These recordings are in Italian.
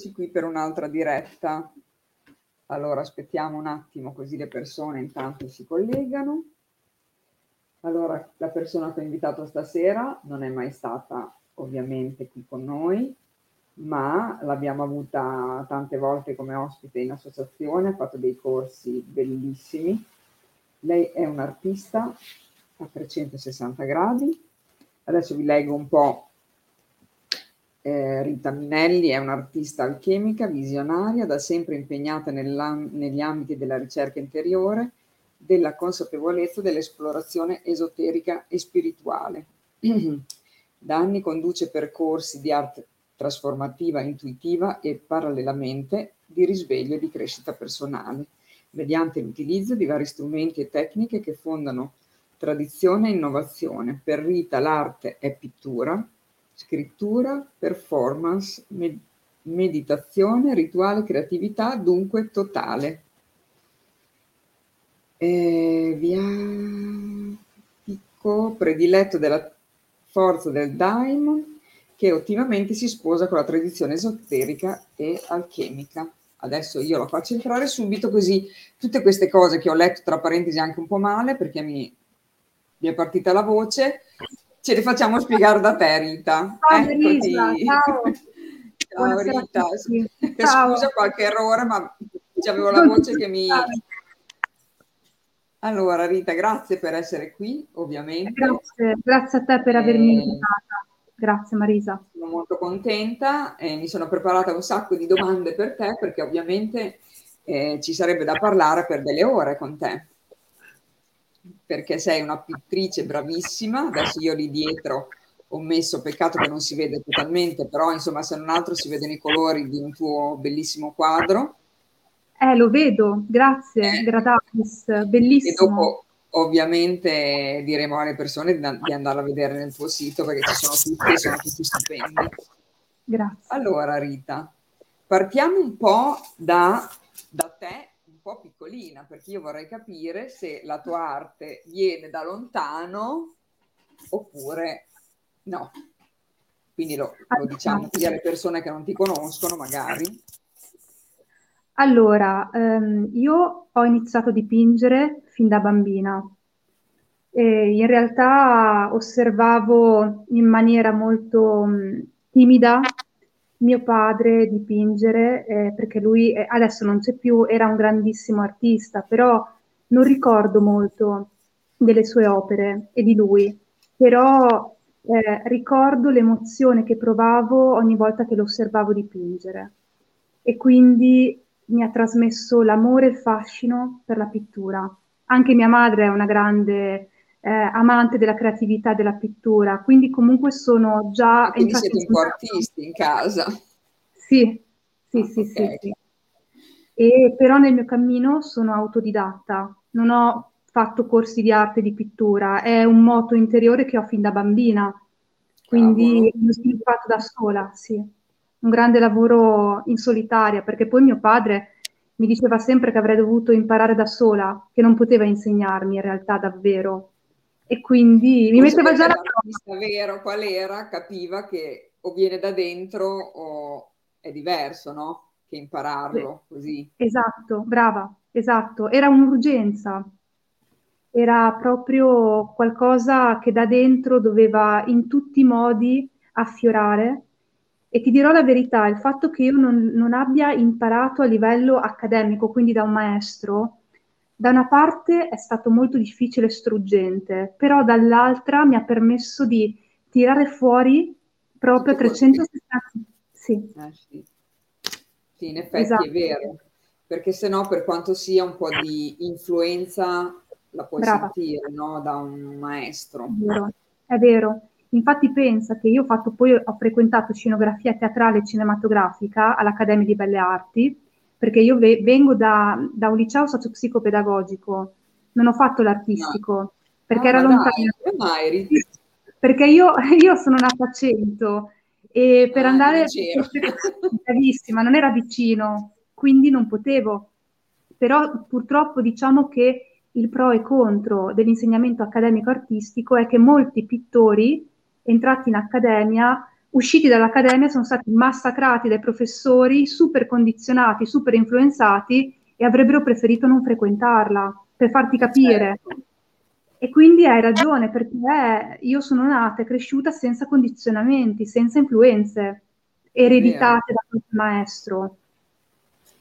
Eccoci, eccoci qui per un'altra diretta. Allora aspettiamo un attimo così le persone intanto si collegano. Allora, la persona che ho invitato stasera non è mai stata ovviamente qui con noi, ma l'abbiamo avuta tante volte come ospite in associazione, ha fatto dei corsi bellissimi. Lei è un'artista a 360 gradi. Adesso vi leggo un po' Eh, Rita Minelli è un'artista alchemica, visionaria, da sempre impegnata negli ambiti della ricerca interiore, della consapevolezza, dell'esplorazione esoterica e spirituale. da anni conduce percorsi di arte trasformativa, intuitiva e parallelamente di risveglio e di crescita personale, mediante l'utilizzo di vari strumenti e tecniche che fondano tradizione e innovazione. Per Rita l'arte è pittura, scrittura, performance, med- meditazione, rituale, creatività, dunque totale. Eh, via Picco, prediletto della forza del Daimon, che ottimamente si sposa con la tradizione esoterica e alchemica. Adesso io la faccio entrare subito così tutte queste cose che ho letto tra parentesi anche un po' male perché mi, mi è partita la voce, Ce le facciamo spiegare da te, Rita. Ciao, Rita. Ciao. Ciao Rita. Ciao. Scusa qualche errore, ma avevo la voce che mi... Allora, Rita, grazie per essere qui, ovviamente. Grazie, grazie a te per avermi eh, invitata. Grazie Marisa. Sono molto contenta e mi sono preparata un sacco di domande per te perché ovviamente eh, ci sarebbe da parlare per delle ore con te perché sei una pittrice bravissima, adesso io lì dietro ho messo, peccato che non si vede totalmente, però insomma se non altro si vedono i colori di un tuo bellissimo quadro. Eh, lo vedo, grazie, eh. gratatis, bellissimo. E dopo ovviamente diremo alle persone di, andarla a vedere nel tuo sito perché ci sono tutti e sono tutti stupendi. Grazie. Allora Rita, partiamo un po' da, da te po' piccolina, perché io vorrei capire se la tua arte viene da lontano oppure no. Quindi lo, lo diciamo qui alle persone che non ti conoscono, magari. Allora, ehm, io ho iniziato a dipingere fin da bambina. E in realtà osservavo in maniera molto mh, timida mio padre dipingere, eh, perché lui eh, adesso non c'è più, era un grandissimo artista, però non ricordo molto delle sue opere e di lui, però eh, ricordo l'emozione che provavo ogni volta che lo osservavo dipingere e quindi mi ha trasmesso l'amore e il fascino per la pittura. Anche mia madre è una grande eh, amante della creatività della pittura, quindi comunque sono già... quindi siete un po' artisti in casa. Sì, sì, sì, okay. sì, sì. E però nel mio cammino sono autodidatta, non ho fatto corsi di arte e di pittura, è un moto interiore che ho fin da bambina, quindi l'ho sviluppato da sola, sì. Un grande lavoro in solitaria, perché poi mio padre mi diceva sempre che avrei dovuto imparare da sola, che non poteva insegnarmi in realtà davvero e quindi mi metteva già la prova. vero qual era, capiva che o viene da dentro o è diverso, no? Che impararlo così. Esatto, brava, esatto. Era un'urgenza, era proprio qualcosa che da dentro doveva in tutti i modi affiorare. E ti dirò la verità, il fatto che io non, non abbia imparato a livello accademico, quindi da un maestro, da una parte è stato molto difficile e struggente, però dall'altra mi ha permesso di tirare fuori proprio 360 sì. Eh, sì. sì. in effetti esatto. è vero, perché se no per quanto sia un po' di influenza la puoi Brava. sentire no? da un maestro. È vero. è vero. Infatti pensa che io ho fatto poi ho frequentato scenografia teatrale e cinematografica all'Accademia di Belle Arti perché io ve- vengo da, da, un liceo socio-psicopedagogico, non ho fatto l'artistico, no. perché ah, era lontano. Dai, perché io, io, sono nata a Cento e per ah, andare bravissima, non era vicino, quindi non potevo. Però purtroppo diciamo che il pro e contro dell'insegnamento accademico artistico è che molti pittori entrati in accademia usciti dall'accademia sono stati massacrati dai professori, super condizionati, super influenzati e avrebbero preferito non frequentarla, per farti capire. Certo. E quindi hai ragione, perché io sono nata e cresciuta senza condizionamenti, senza influenze ereditate da quel maestro.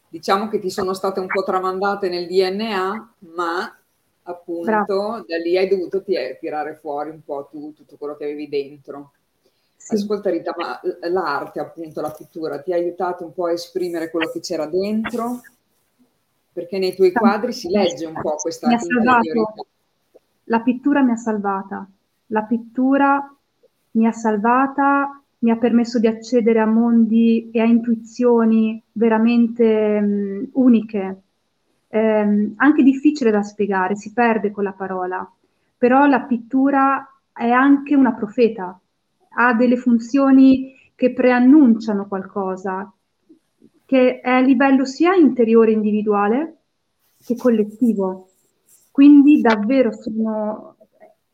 Diciamo che ti sono state un po' tramandate nel DNA, ma appunto Bravo. da lì hai dovuto tirare fuori un po' tu, tutto quello che avevi dentro. Ascolta Rita, ma l'arte, appunto, la pittura, ti ha aiutato un po' a esprimere quello che c'era dentro? Perché nei tuoi quadri si legge un po' questa interiorità. La pittura mi ha salvata. La pittura mi ha salvata, mi ha permesso di accedere a mondi e a intuizioni veramente mh, uniche, eh, anche difficile da spiegare, si perde con la parola, però la pittura è anche una profeta, ha delle funzioni che preannunciano qualcosa, che è a livello sia interiore individuale che collettivo. Quindi davvero sono,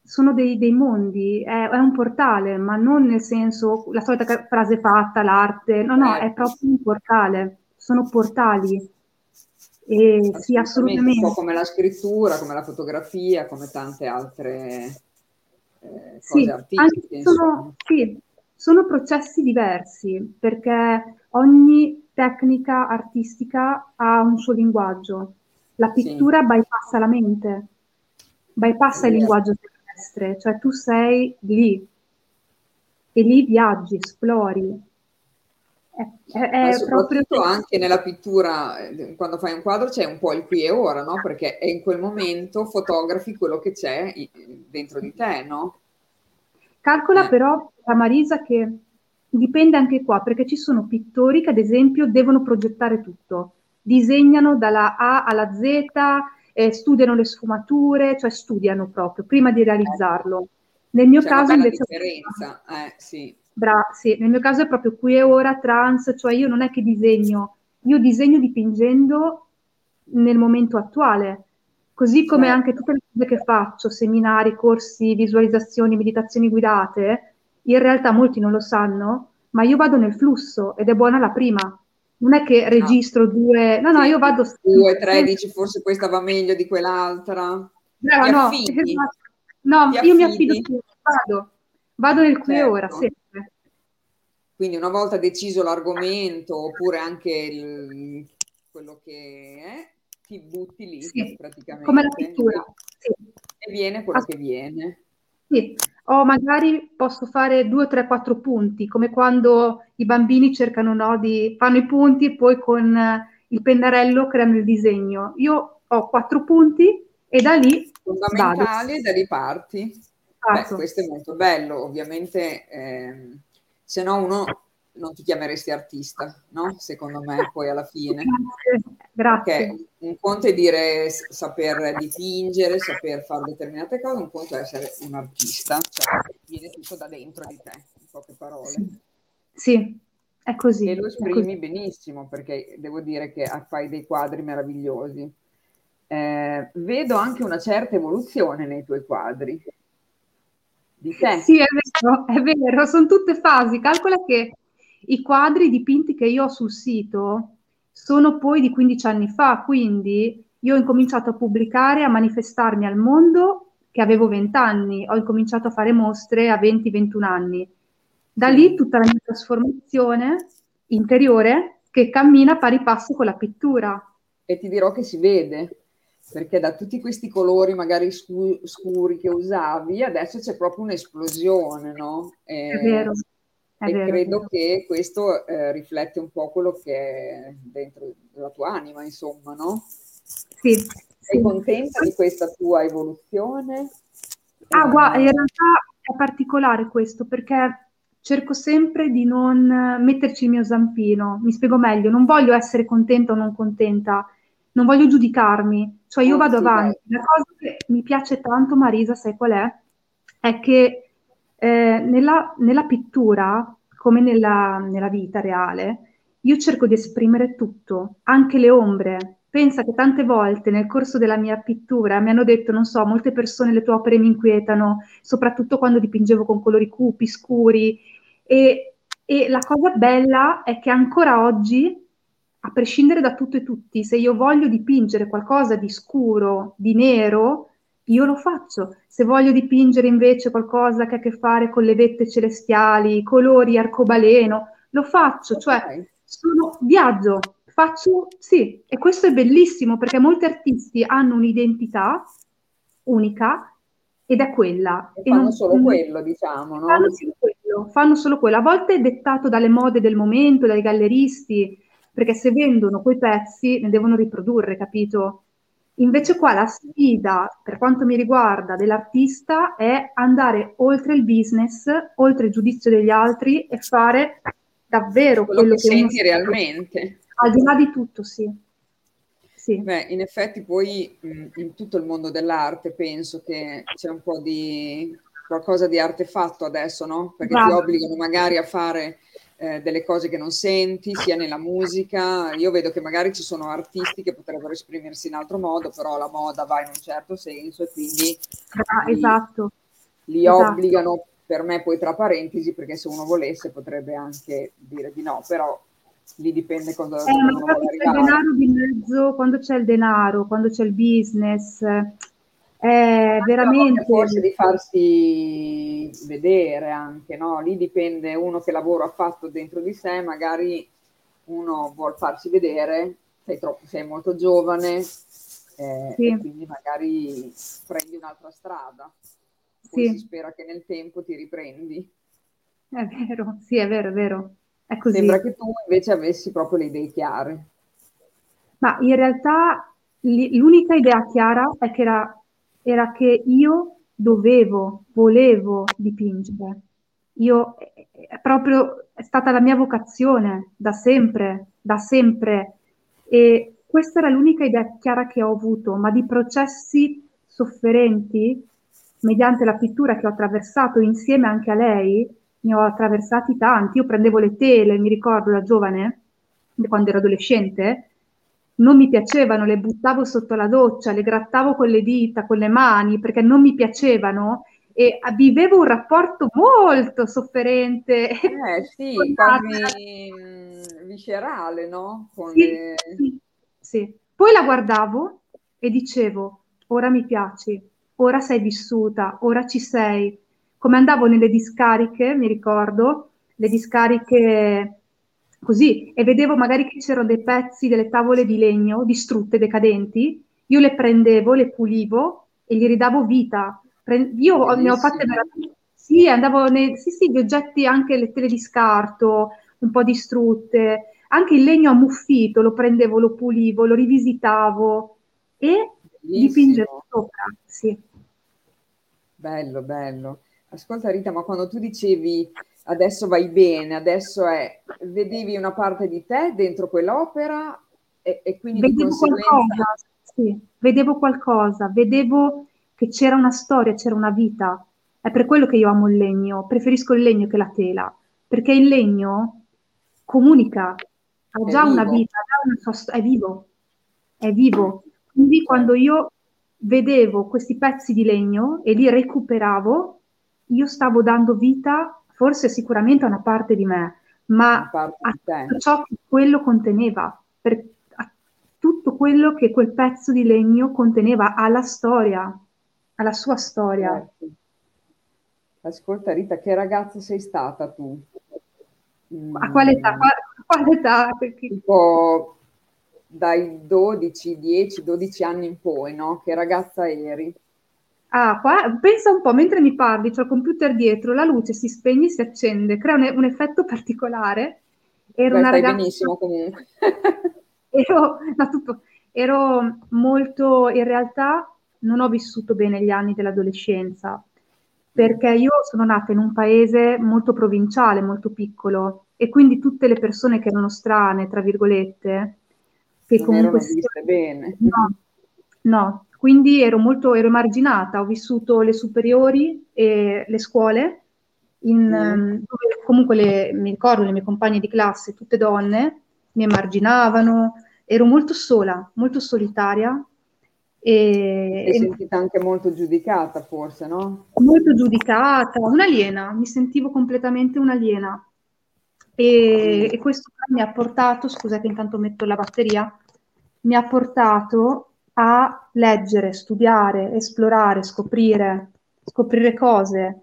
sono dei, dei, mondi, è, è, un portale, ma non nel senso la solita frase fatta, l'arte, no, no, è proprio un portale, sono portali. E sì, assolutamente. Un po' come la scrittura, come la fotografia, come tante altre eh, sì, artistiche. Sono, sì, sono processi diversi perché ogni tecnica artistica ha un suo linguaggio. La pittura sì. bypassa la mente, bypassa il linguaggio terrestre, cioè tu sei lì e lì viaggi, esplori. È, è, è soprattutto proprio... anche nella pittura, eh, quando fai un quadro c'è un po' il qui e ora, no? Perché è in quel momento fotografi quello che c'è dentro di te, no? Calcola eh. però, Marisa, che dipende anche qua, perché ci sono pittori che ad esempio devono progettare tutto, disegnano dalla A alla Z, eh, studiano le sfumature, cioè studiano proprio prima di realizzarlo. Nel mio C'è caso invece... differenza, eh, sì. Bra- sì, nel mio caso è proprio qui e ora, trans, cioè io non è che disegno, io disegno dipingendo nel momento attuale, così come certo. anche tutte le cose che faccio, seminari, corsi, visualizzazioni, meditazioni guidate, in realtà molti non lo sanno, ma io vado nel flusso ed è buona la prima. Non è che registro no. due, no, no, io vado. Due, tre, dici forse questa va meglio di quell'altra. No, esatto. no io mi affido vado, vado nel qui certo. e ora, sempre. Quindi una volta deciso l'argomento oppure anche il, quello che è, ti butti lì sì, praticamente. Come la pittura. Sì. E viene quello As- che viene. Sì, o magari posso fare due, tre, quattro punti, come quando i bambini cercano no, di, fanno i punti e poi con il pennarello creano il disegno. Io ho quattro punti e da lì fondamentali vado. e da lì parti. Beh, questo è molto bello, ovviamente, eh, se no uno non ti chiameresti artista, no? Secondo me, poi alla fine. Grazie. Perché un conto è dire saper dipingere, saper fare determinate cose, un conto è essere un artista, cioè viene tutto da dentro di te, in poche parole. Sì, sì è così. E lo esprimi benissimo, perché devo dire che fai dei quadri meravigliosi. Eh, vedo anche una certa evoluzione nei tuoi quadri. Di te. Sì, è vero, è vero, sono tutte fasi. Calcola che i quadri dipinti che io ho sul sito sono poi di 15 anni fa, quindi io ho incominciato a pubblicare, a manifestarmi al mondo che avevo 20 anni, ho incominciato a fare mostre a 20-21 anni. Da lì tutta la mia trasformazione interiore che cammina pari passo con la pittura. E ti dirò che si vede, perché da tutti questi colori magari scu- scuri che usavi, adesso c'è proprio un'esplosione, no? E... È vero e vero, credo che questo eh, riflette un po' quello che è dentro la tua anima, insomma, no? Sì. Sei sì. contenta di questa tua evoluzione? Ah, guarda, in realtà è particolare questo perché cerco sempre di non metterci il mio zampino. Mi spiego meglio, non voglio essere contenta o non contenta, non voglio giudicarmi, cioè io vado avanti. La cosa che mi piace tanto, Marisa, sai qual è? È che eh, nella, nella, pittura, come nella, nella vita reale, io cerco di esprimere tutto, anche le ombre. Pensa che tante volte nel corso della mia pittura mi hanno detto, non so, molte persone le tue opere mi inquietano, soprattutto quando dipingevo con colori cupi, scuri, e E la cosa bella è che ancora oggi, a prescindere da tutto e tutti, se io voglio dipingere qualcosa di scuro, di nero, io lo faccio. Se voglio dipingere invece qualcosa che ha a che fare con le vette celestiali, colori arcobaleno, lo faccio, cioè sono, viaggio, faccio, sì, e questo è bellissimo perché molti artisti hanno un'identità unica ed è quella. E, e fanno non, solo quello, diciamo, no? Fanno solo quello, fanno solo quello. A volte è dettato dalle mode del momento, dai galleristi, perché se vendono quei pezzi ne devono riprodurre, capito? Invece qua la sfida, per quanto mi riguarda, dell'artista è andare oltre il business, oltre il giudizio degli altri e fare davvero quello, quello che, che senti realmente. Al di là di tutto, sì. sì. Beh, in effetti poi in tutto il mondo dell'arte penso che c'è un po' di qualcosa di artefatto adesso, no? Perché Bravo. ti obbligano magari a fare eh, delle cose che non senti, sia nella musica. Io vedo che magari ci sono artisti che potrebbero esprimersi in altro modo, però la moda va in un certo senso e quindi ah, li, esatto. li esatto. obbligano per me poi tra parentesi, perché se uno volesse potrebbe anche dire di no, però lì dipende cosa eh, vuole c'è il denaro di mezzo, quando c'è il denaro, quando c'è il business, è veramente... Forse di farsi vedere anche, no? Lì dipende uno che lavoro ha fatto dentro di sé, magari uno vuol farsi vedere, sei, troppo, sei molto giovane eh, sì. e quindi magari prendi un'altra strada. Poi sì. si spera che nel tempo ti riprendi. È vero, sì, è vero, è vero. È così. Sembra che tu invece avessi proprio le idee chiare. Ma in realtà l'unica idea chiara è che era era che io dovevo, volevo dipingere. Io, è proprio, è stata la mia vocazione da sempre, da sempre. E questa era l'unica idea chiara che ho avuto, ma di processi sofferenti, mediante la pittura che ho attraversato insieme anche a lei, ne ho attraversati tanti. Io prendevo le tele, mi ricordo da giovane, quando ero adolescente, non mi piacevano, le buttavo sotto la doccia, le grattavo con le dita, con le mani, perché non mi piacevano e vivevo un rapporto molto sofferente. Eh sì, quasi mm, viscerale, no? Sì, le... sì, sì. Poi la guardavo e dicevo, ora mi piaci, ora sei vissuta, ora ci sei. Come andavo nelle discariche, mi ricordo, le discariche così e vedevo magari che c'erano dei pezzi delle tavole di legno distrutte, decadenti, io le prendevo, le pulivo e gli ridavo vita. Pre- io Bellissimo. ne ho fatte veramente... Sì, andavo nei... Sì, sì, gli oggetti, anche le tele di scarto, un po' distrutte, anche il legno ammuffito, lo prendevo, lo pulivo, lo rivisitavo e Bellissimo. dipingevo sopra, sì. Bello, bello. Ascolta Rita, ma quando tu dicevi adesso vai bene, adesso è, vedevi una parte di te dentro quell'opera e, e quindi vedevo di conseguenza... Qualcosa, sì, vedevo qualcosa, vedevo che c'era una storia, c'era una vita. È per quello che io amo il legno, preferisco il legno che la tela, perché il legno comunica, ha già una vita, è vivo, è vivo. Quindi quando io vedevo questi pezzi di legno e li recuperavo, io stavo dando vita forse sicuramente a una parte di me, ma a tutto ciò che quello conteneva, per, a tutto quello che quel pezzo di legno conteneva, alla storia, alla sua storia. Certo. Ascolta Rita, che ragazza sei stata tu? A quale età? Mm. A quale età? Tipo dai 12, 10, 12 anni in poi, no? Che ragazza eri? Ah, qua, pensa un po', mentre mi parli, c'ho il computer dietro, la luce si spegne, si accende, crea un, un effetto particolare. Ero Beh, una ragazza... benissimo comunque. ero, no, tutto, ero molto, in realtà non ho vissuto bene gli anni dell'adolescenza, perché io sono nata in un paese molto provinciale, molto piccolo, e quindi tutte le persone che erano strane, tra virgolette, che non comunque... Erano viste bene. No, no, quindi ero molto ero emarginata, ho vissuto le superiori e le scuole, in, mm. Ehm, dove comunque le, mi ricordo le mie compagne di classe, tutte donne, mi emarginavano, ero molto sola, molto solitaria. E, sei sentita anche molto giudicata forse, no? Molto giudicata, un'aliena, mi sentivo completamente un'aliena. E, e questo mi ha portato, scusate intanto metto la batteria, mi ha portato a leggere, studiare, esplorare, scoprire, scoprire cose.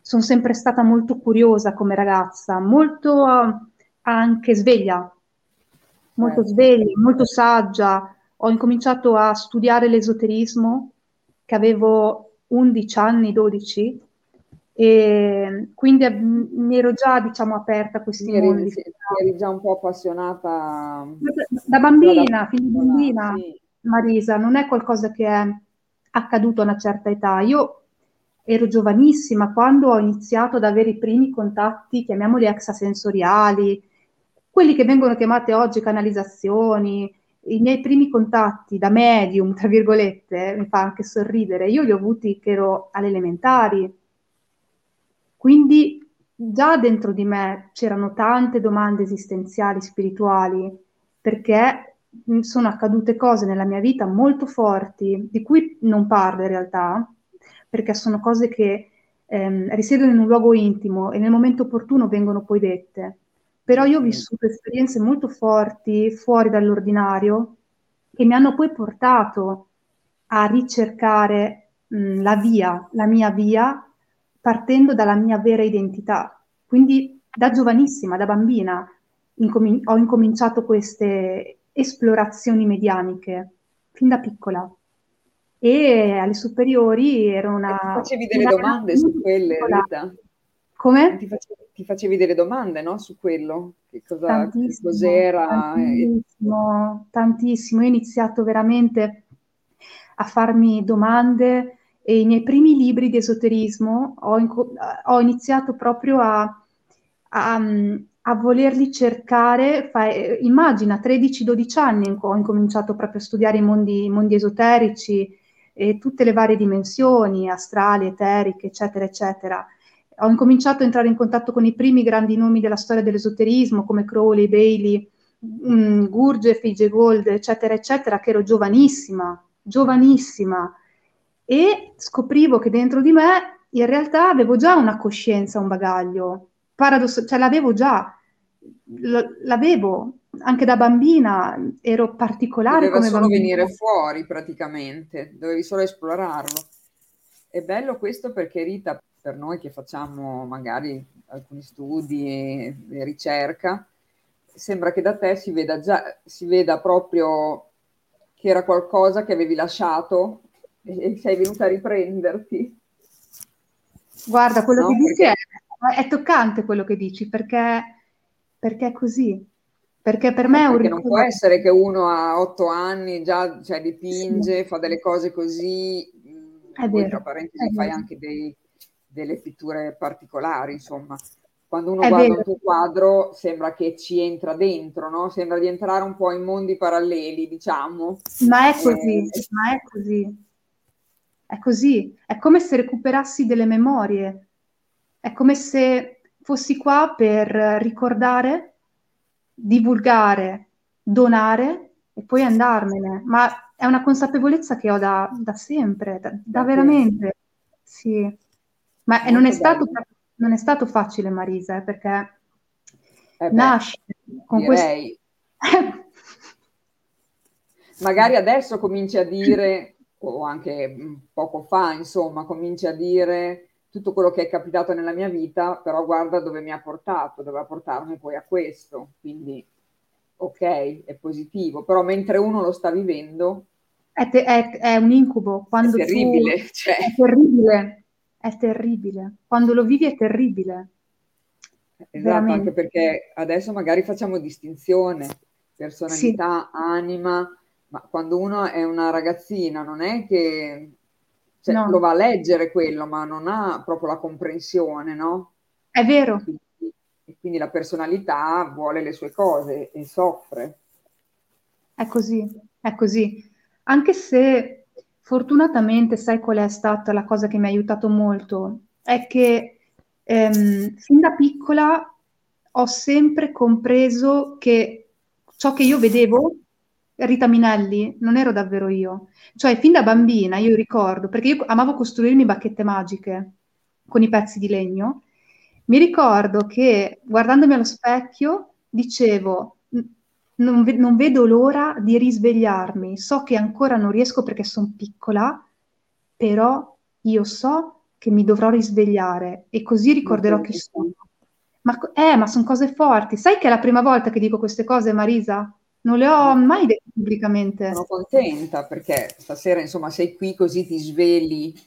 Sono sempre stata molto curiosa come ragazza, molto anche sveglia, molto certo. sveglia, molto saggia. Ho incominciato a studiare l'esoterismo che avevo 11 anni, 12, e quindi mi ero già, diciamo, aperta a questi eri, mondi. Eri già un po' appassionata? Da bambina, da, fin bambina, sì. Marisa, non è qualcosa che è accaduto a una certa età. Io ero giovanissima quando ho iniziato ad avere i primi contatti, chiamiamoli extrasensoriali, quelli che vengono chiamati oggi canalizzazioni, i miei primi contatti da medium, tra virgolette, mi fa anche sorridere, io li ho avuti che ero alle elementari, quindi già dentro di me c'erano tante domande esistenziali, spirituali, perché sono accadute cose nella mia vita molto forti, di cui non parlo in realtà, perché sono cose che ehm, risiedono in un luogo intimo e nel momento opportuno vengono poi dette. Però io ho vissuto esperienze molto forti fuori dall'ordinario che mi hanno poi portato a ricercare mh, la via, la mia via, partendo dalla mia vera identità. Quindi da giovanissima, da bambina, incomin- ho incominciato queste esplorazioni medianiche, fin da piccola. E alle superiori ero una... E ti facevi delle domande su quelle, Rita? Come? Ti facevi, ti facevi, delle domande, no? Su quello, che, cosa, che cos'era. Tantissimo, tantissimo. Io ho iniziato veramente a farmi domande e i miei primi libri di esoterismo ho, ho iniziato proprio a, a, a volerli cercare. Fa, immagina, 13-12 anni ho incominciato proprio a studiare i mondi, mondi esoterici e tutte le varie dimensioni, astrali, eteriche, eccetera, eccetera ho incominciato a entrare in contatto con i primi grandi nomi della storia dell'esoterismo, come Crowley, Bailey, mm, Gurdjieff, I.G. Gold, eccetera, eccetera, che ero giovanissima, giovanissima, e scoprivo che dentro di me in realtà avevo già una coscienza, un bagaglio, paradosso, cioè l'avevo già, l'avevo anche da bambina, ero particolare Doveva come solo bambina. venire fuori praticamente, dovevi solo esplorarlo. È bello questo perché Rita per noi che facciamo magari alcuni studi e, ricerca, sembra che da te si veda già, si veda proprio che era qualcosa che avevi lasciato e, e sei venuta a riprenderti. Guarda, quello no, che dici perché... è, è, toccante quello che dici, perché, perché è così. Perché per me è un Perché non può essere che uno a otto anni già cioè, dipinge, sì. fa delle cose così, è poi vero, tra parentesi fai anche dei, delle pitture particolari, insomma. Quando uno È guarda vero. un tuo quadro sembra che ci entra dentro, no? Sembra di entrare un po' in mondi paralleli, diciamo. Ma è così, eh, ma è così. È così. È come se recuperassi delle memorie. È come se fossi qua per ricordare, divulgare, donare e poi andarmene. Ma è una consapevolezza che ho da, da sempre, da, da veramente. Sì. Ma non è, stato, non è, stato, facile, Marisa, eh, perché eh beh, nasce con questo... Magari adesso cominci a dire, o anche mm, poco fa, insomma, cominci a dire tutto quello che è capitato nella mia vita, però guarda dove mi ha portato, doveva portarmi poi a questo. Quindi, ok, è positivo, però mentre uno lo sta vivendo... È, te- è, è un incubo. Quando è terribile. Tu... Cioè... È terribile è terribile. Quando lo vivi è terribile. Esatto, Veramente. anche perché adesso magari facciamo distinzione, personalità, sì. anima, ma quando uno è una ragazzina non è che cioè, no. lo va a leggere quello, ma non ha proprio la comprensione, no? È vero. E quindi, quindi la personalità vuole le sue cose e soffre. È così, è così. Anche se Fortunatamente, sai qual è stata la cosa che mi ha aiutato molto? È che ehm, fin da piccola ho sempre compreso che ciò che io vedevo, Rita Minelli, non ero davvero io. Cioè, fin da bambina io ricordo, perché io amavo costruirmi bacchette magiche con i pezzi di legno, mi ricordo che guardandomi allo specchio dicevo non, ve- non, vedo l'ora di risvegliarmi, so che ancora non riesco perché sono piccola, però io so che mi dovrò risvegliare e così ricorderò chi sono. Ma, eh, ma sono cose forti. Sai che è la prima volta che dico queste cose, Marisa? Non le ho mai dette pubblicamente. Sono contenta perché stasera, insomma, sei qui così ti svegli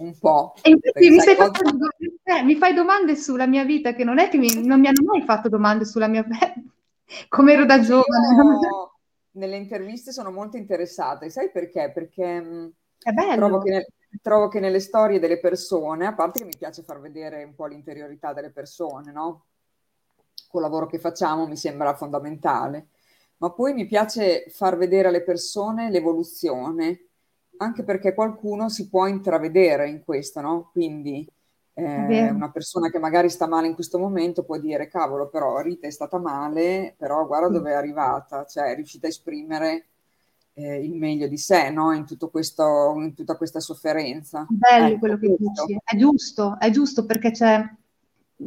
un po'. E infatti mi, cosa... fatto, eh, mi, fai domande sulla mia vita che non è che mi, non mi hanno mai fatto domande sulla mia vita, come ero da giovane. Io, nelle interviste sono molto interessata, e sai perché? Perché mm, trovo che, nel, trovo che nelle storie delle persone, a parte che mi piace far vedere un po' l'interiorità delle persone, no? Col lavoro che facciamo mi sembra fondamentale, ma poi mi piace far vedere alle persone l'evoluzione anche perché qualcuno si può intravedere in questo, no? Quindi eh, una persona che magari sta male in questo momento può dire, cavolo, però Rita è stata male, però guarda dove è arrivata, cioè è riuscita a esprimere eh, il meglio di sé, no? In, tutto questo, in tutta questa sofferenza. Bello ecco, quello che questo. dici, è giusto, è giusto perché c'è,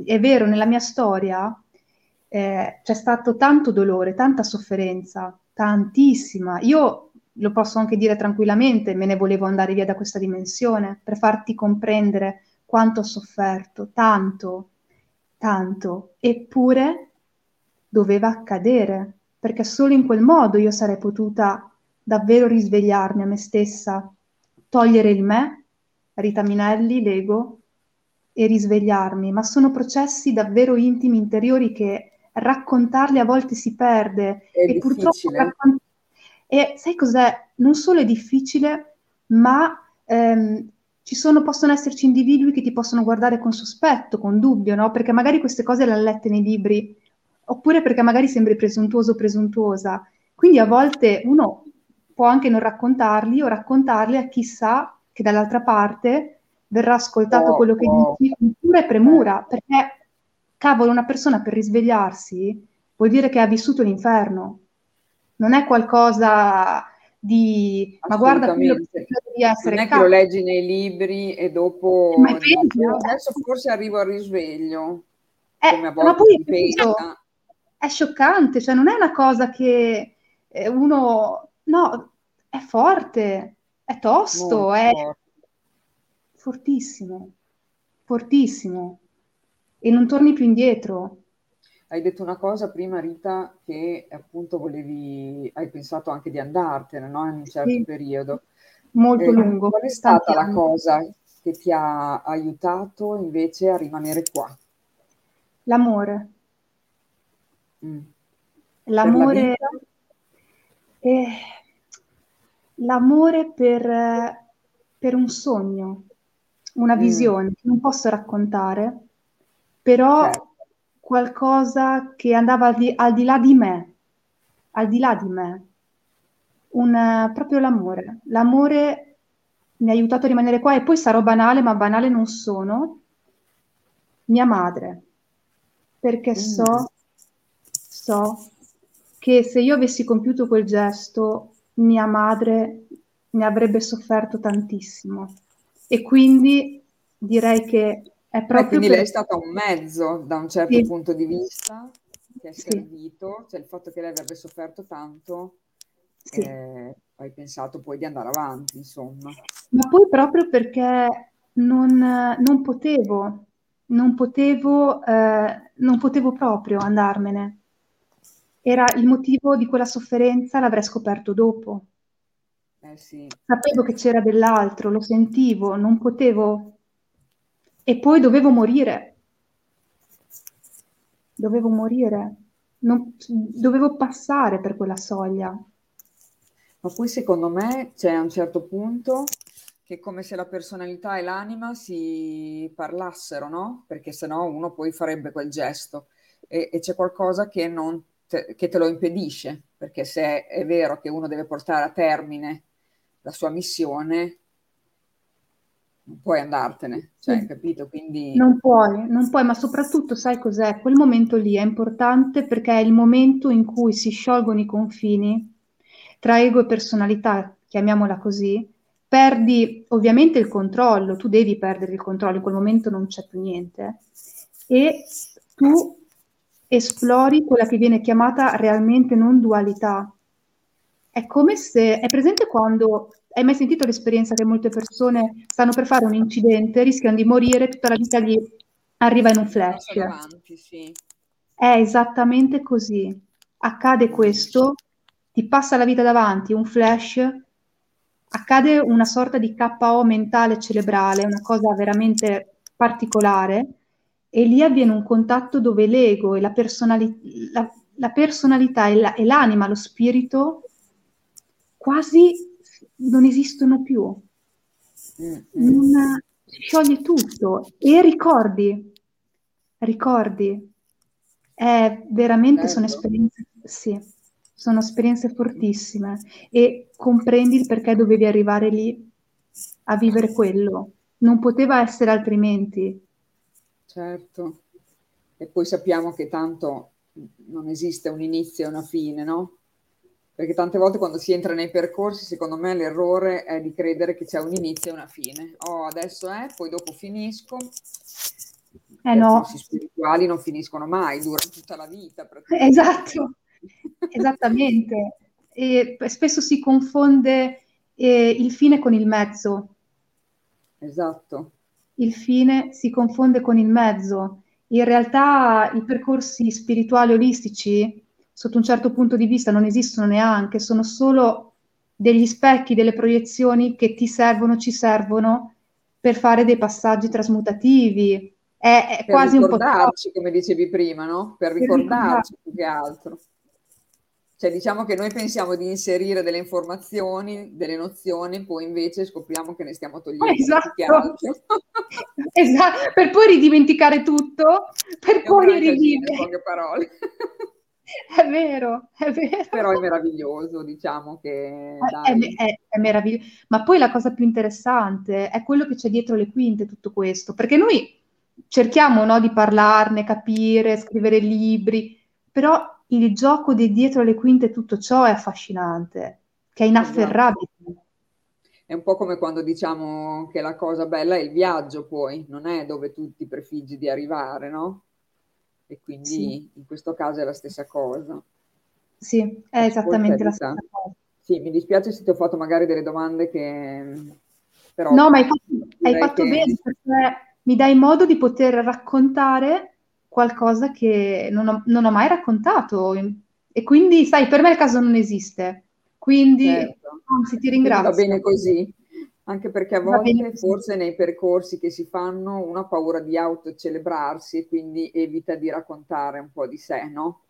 è vero, nella mia storia eh, c'è stato tanto dolore, tanta sofferenza, tantissima. Io lo posso anche dire tranquillamente, me ne volevo andare via da questa dimensione per farti comprendere quanto ho sofferto, tanto, tanto, eppure doveva accadere, perché solo in quel modo io sarei potuta davvero risvegliarmi a me stessa, togliere il me, Rita Minelli, l'ego, e risvegliarmi, ma sono processi davvero intimi, interiori che raccontarli a volte si perde È e difficile. purtroppo raccont- e sai cos'è? Non solo è difficile, ma ehm, ci sono, possono esserci individui che ti possono guardare con sospetto, con dubbio, no? Perché magari queste cose le ha lette nei libri, oppure perché magari sembri presuntuoso o presuntuosa. Quindi a volte uno può anche non raccontarli o raccontarli a chi sa che dall'altra parte verrà ascoltato oh, quello che oh. dici con pura e premura, perché cavolo, una persona per risvegliarsi vuol dire che ha vissuto l'inferno, non è qualcosa di ma guarda quello di essere non è che lo leggi nei libri e dopo ma dici, adesso forse arrivo al risveglio. Eh, ma poi è scioccante cioè non è una cosa che eh, uno no è forte è tosto Molto è forte. fortissimo fortissimo e non torni più indietro hai detto una cosa prima, Rita, che appunto volevi, hai pensato anche di andartene, no? In un certo sì. periodo. Molto eh, lungo. Qual è stata la cosa che ti ha aiutato invece a rimanere qua? L'amore. Mm. L'amore, per eh, l'amore per, per, un sogno, una mm. visione che non posso raccontare, però certo qualcosa che andava al di, al di là di me, al di là di me, un, proprio l'amore. L'amore mi ha aiutato a rimanere qua e poi sarò banale, ma banale non sono. Mia madre, perché mm. so, so che se io avessi compiuto quel gesto, mia madre ne avrebbe sofferto tantissimo. E quindi direi che è proprio eh, quindi per... lei è stata un mezzo da un certo sì. punto di vista che è servito, sì. cioè il fatto che lei avrebbe sofferto tanto, sì. eh, hai pensato poi di andare avanti, insomma. Ma poi proprio perché non, non potevo, non potevo, eh, non potevo proprio andarmene. Era il motivo di quella sofferenza, l'avrei scoperto dopo. Eh sì. Sapevo che c'era dell'altro, lo sentivo, non potevo e poi dovevo morire. Dovevo morire. Non, dovevo passare per quella soglia. Ma poi secondo me c'è a un certo punto che è come se la personalità e l'anima si parlassero, no? Perché sennò uno poi farebbe quel gesto e, e c'è qualcosa che, te, che te lo impedisce, perché se è vero che uno deve portare a termine la sua missione, non puoi andartene, cioè, sì. capito? Quindi... Non puoi, non puoi, ma soprattutto sai cos'è? Quel momento lì è importante perché è il momento in cui si sciolgono i confini tra ego e personalità, chiamiamola così, perdi ovviamente il controllo, tu devi perdere il controllo, in quel momento non c'è più niente, e tu esplori quella che viene chiamata realmente non dualità. È come se, è presente quando, hai mai sentito l'esperienza che molte persone stanno per fare un incidente, rischiano di morire, tutta la vita gli arriva in un flash. Davanti, sì. È esattamente così. Accade questo, ti passa la vita davanti, un flash, accade una sorta di KO mentale cerebrale, una cosa veramente particolare, e lì avviene un contatto dove l'ego e la, personali- la, la personalità e, la, e l'anima, lo spirito, quasi non esistono più. Mm-hmm. Non, si scioglie tutto e ricordi, ricordi. È veramente Bello. sono esperienze, sì, sono esperienze fortissime e comprendi il perché dovevi arrivare lì a vivere quello. Non poteva essere altrimenti. Certo. E poi sappiamo che tanto non esiste un inizio e una fine, no? Perché tante volte quando si entra nei percorsi, secondo me l'errore è di credere che c'è un inizio e una fine. Oh, adesso è, poi dopo finisco. Eh I no. I spirituali non finiscono mai, durano tutta la vita. Esatto, esattamente. E spesso si confonde eh, il fine con il mezzo. Esatto. Il fine si confonde con il mezzo. In realtà i percorsi spirituali olistici sotto un certo punto di vista non esistono neanche, sono solo degli specchi, delle proiezioni che ti servono, ci servono per fare dei passaggi trasmutativi. È, è quasi un po'. Per ricordarci, come dicevi prima, no? Per ricordarci più che altro. Cioè, diciamo che noi pensiamo di inserire delle informazioni, delle nozioni, poi invece scopriamo che ne stiamo togliendo esatto. esatto. per poi ridimenticare tutto, per è poi rivivere. È vero, è vero. Però è meraviglioso, diciamo che... È, è, è, meraviglioso. Ma poi la cosa più interessante è quello che c'è dietro le quinte, tutto questo. Perché noi cerchiamo no, di parlarne, capire, scrivere libri, però il gioco di dietro le quinte tutto ciò è affascinante, che è inafferrabile. Esatto. È un po' come quando diciamo che la cosa bella è il viaggio poi, non è dove tu ti prefiggi di arrivare, no? E quindi sì. in questo caso è la stessa cosa. Sì, è esattamente la stessa cosa. Sì, mi dispiace se ti ho fatto magari delle domande che... Però no, ma hai fatto, hai fatto che... bene perché mi dai modo di poter raccontare qualcosa che non ho, non ho mai raccontato. E quindi, sai, per me il caso non esiste. Quindi, certo. anzi, ti ringrazio. Va bene così anche perché a volte forse nei percorsi che si fanno uno ha paura di autocelebrarsi e quindi evita di raccontare un po' di sé, no?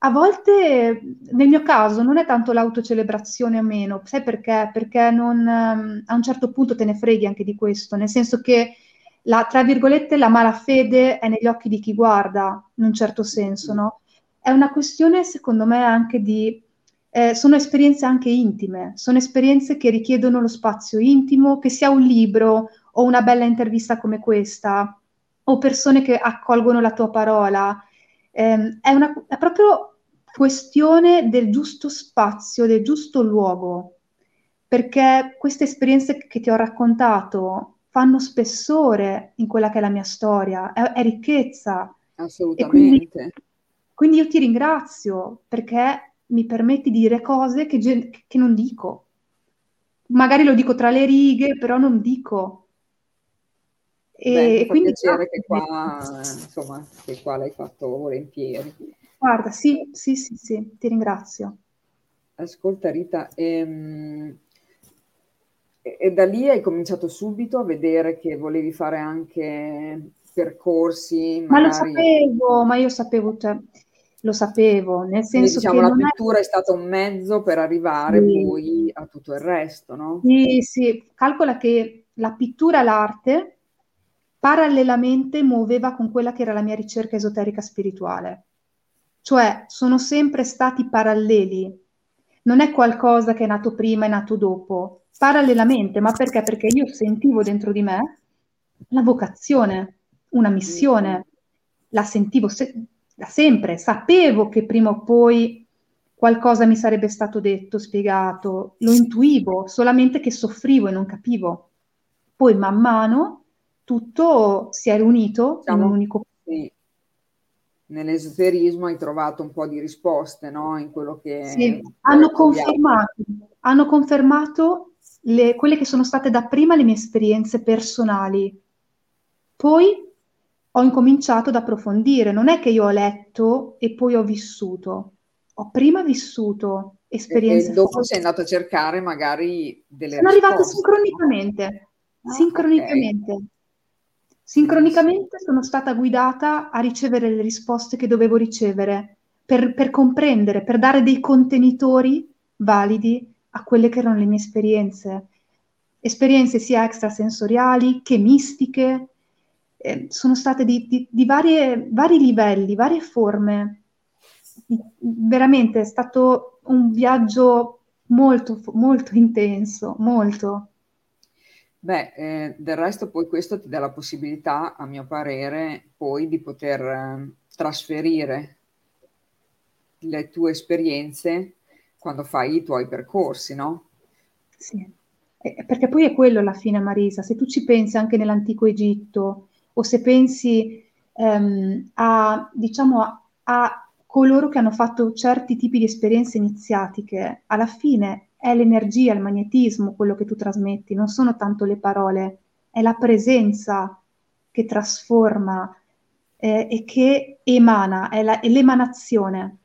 A volte, nel mio caso, non è tanto l'autocelebrazione o meno, sai perché? Perché non, um, a un certo punto te ne freghi anche di questo, nel senso che, la, tra virgolette, la malafede è negli occhi di chi guarda, in un certo senso, no? È una questione, secondo me, anche di eh, sono esperienze anche intime, sono esperienze che richiedono lo spazio intimo, che sia un libro o una bella intervista come questa, o persone che accolgono la tua parola. Eh, è, una, è proprio questione del giusto spazio, del giusto luogo, perché queste esperienze che ti ho raccontato fanno spessore in quella che è la mia storia, è, è ricchezza. Assolutamente. Quindi, quindi, io ti ringrazio perché mi permetti di dire cose che, che non dico. Magari lo dico tra le righe, però non dico. E Beh, quindi piacere che qua, insomma, che qua l'hai fatto volentieri. Guarda, sì, sì, sì, sì, ti ringrazio. Ascolta Rita, ehm, e, e da lì hai cominciato subito a vedere che volevi fare anche percorsi. Magari... Ma lo sapevo, ma io sapevo, cioè, lo sapevo, nel senso diciamo, che... la pittura è... è... stata un mezzo per arrivare sì. poi a tutto il resto, no? Sì, sì, calcola che la pittura, l'arte, parallelamente muoveva con quella che era la mia ricerca esoterica spirituale. Cioè, sono sempre stati paralleli. Non è qualcosa che è nato prima e nato dopo, parallelamente, ma perché? Perché io sentivo dentro di me la vocazione, una missione, la sentivo, se- da sempre, sapevo che prima o poi qualcosa mi sarebbe stato detto, spiegato, lo intuivo, solamente che soffrivo e non capivo. Poi man mano tutto si è riunito diciamo, in un unico sì. Nell'esoterismo hai trovato un po' di risposte, no? In quello che... Sì, hanno confermato, hanno confermato le, quelle che sono state da prima le mie esperienze personali. Poi ho incominciato ad approfondire, non è che io ho letto e poi ho vissuto, ho prima vissuto esperienze. E dopo forti. sei andato a cercare magari delle Sono risposte. arrivate sincronicamente, ah, sincronicamente. Okay. Sincronicamente sono stata guidata a ricevere le risposte che dovevo ricevere per, per comprendere, per dare dei contenitori validi a quelle che erano le mie esperienze. Esperienze sia extrasensoriali che mistiche, eh, sono state di, di, di varie, vari livelli, varie forme. Veramente è stato un viaggio molto, molto intenso, molto. Beh, eh, del resto poi questo ti dà la possibilità, a mio parere, poi di poter eh, trasferire le tue esperienze quando fai i tuoi percorsi, no? Sì, eh, perché poi è quello alla fine, Marisa. Se tu ci pensi anche nell'antico Egitto o se pensi ehm, a, diciamo, a, a coloro che hanno fatto certi tipi di esperienze iniziatiche, alla fine è l'energia, il magnetismo quello che tu trasmetti, non sono tanto le parole, è la presenza che trasforma eh, e che emana, è, la, è l'emanazione,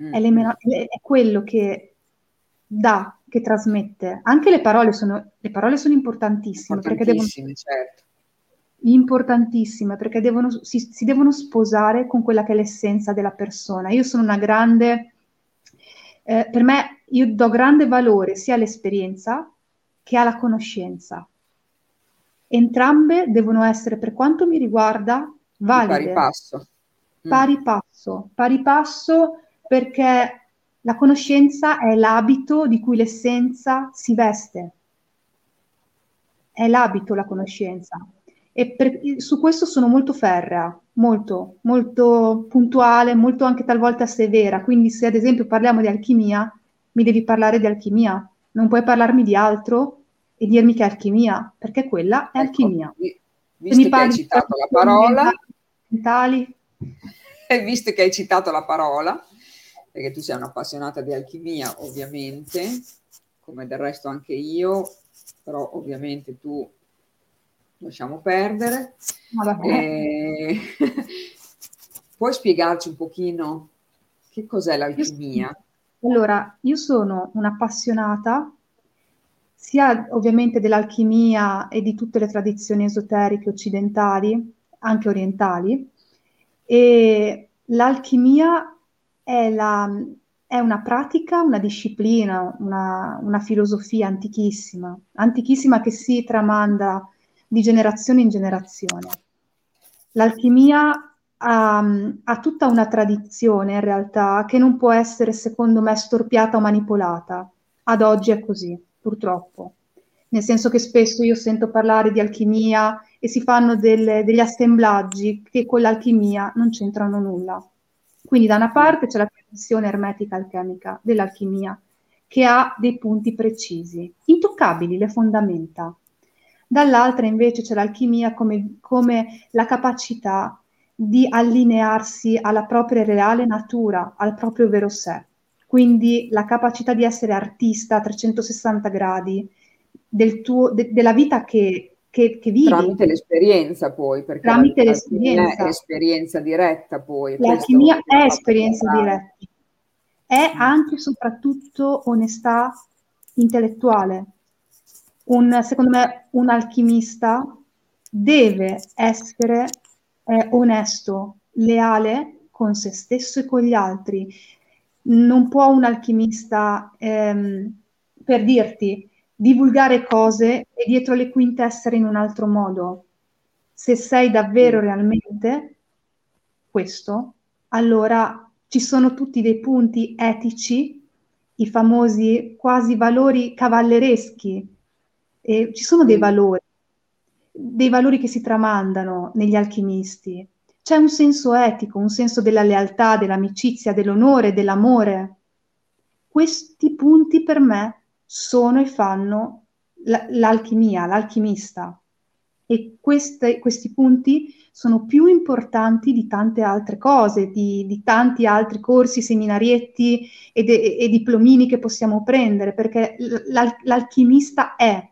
mm. è, è, quello che dà, che trasmette. Anche le parole sono, le parole sono importantissime, perché devono, certo. Importantissime perché devono, si, si devono sposare con quella che è l'essenza della persona. Io sono una grande eh, per me io do grande valore sia all'esperienza che alla conoscenza. Entrambe devono essere, per quanto mi riguarda, valide. Pari passo. Mm. Pari passo. Pari passo perché la conoscenza è l'abito di cui l'essenza si veste. È l'abito la conoscenza. E per, su questo sono molto ferrea molto, molto puntuale, molto anche talvolta severa. Quindi se ad esempio parliamo di alchimia, mi devi parlare di alchimia, non puoi parlarmi di altro e dirmi che è alchimia, perché quella è ecco, alchimia. Visto che hai citato la parola, mentali. visto che hai citato la parola, perché tu sei un'appassionata di alchimia, ovviamente, come del resto anche io, però ovviamente tu lasciamo perdere. Eh, puoi spiegarci un pochino che cos'è l'alchimia? Allora, io sono un'appassionata sia ovviamente dell'alchimia e di tutte le tradizioni esoteriche occidentali, anche orientali, e l'alchimia è, la, è una pratica, una disciplina, una, una filosofia antichissima, antichissima che si tramanda di generazione in generazione. L'alchimia ha, ha, tutta una tradizione in realtà che non può essere, secondo me, storpiata o manipolata. Ad oggi è così, purtroppo. Nel senso che spesso io sento parlare di alchimia e si fanno delle, degli assemblaggi che con l'alchimia non c'entrano nulla. Quindi da una parte c'è la tradizione ermetica alchemica dell'alchimia, che ha dei punti precisi, intoccabili, le fondamenta dall'altra invece c'è l'alchimia come, come la capacità di allinearsi alla propria reale natura, al proprio vero sé. Quindi la capacità di essere artista a 360 gradi del tuo, de, della vita che, che, che, vivi. Tramite l'esperienza poi, perché Tramite l'esperienza. è esperienza diretta poi. L'alchimia è esperienza diretta. È anche e soprattutto onestà intellettuale, un, secondo me un alchimista deve essere eh, onesto, leale con se stesso e con gli altri. Non può un alchimista, ehm, per dirti, divulgare cose e dietro le quinte essere in un altro modo. Se sei davvero realmente questo, allora ci sono tutti dei punti etici, i famosi quasi valori cavallereschi e ci sono dei valori, dei valori che si tramandano negli alchimisti. C'è un senso etico, un senso della lealtà, dell'amicizia, dell'onore, dell'amore. Questi punti per me sono e fanno l'alchimia, l'alchimista. e queste, questi punti sono più importanti di tante altre cose, di, di tanti altri corsi, seminarietti e, de, e, diplomini che possiamo prendere, perché l'al, l'alchimista è,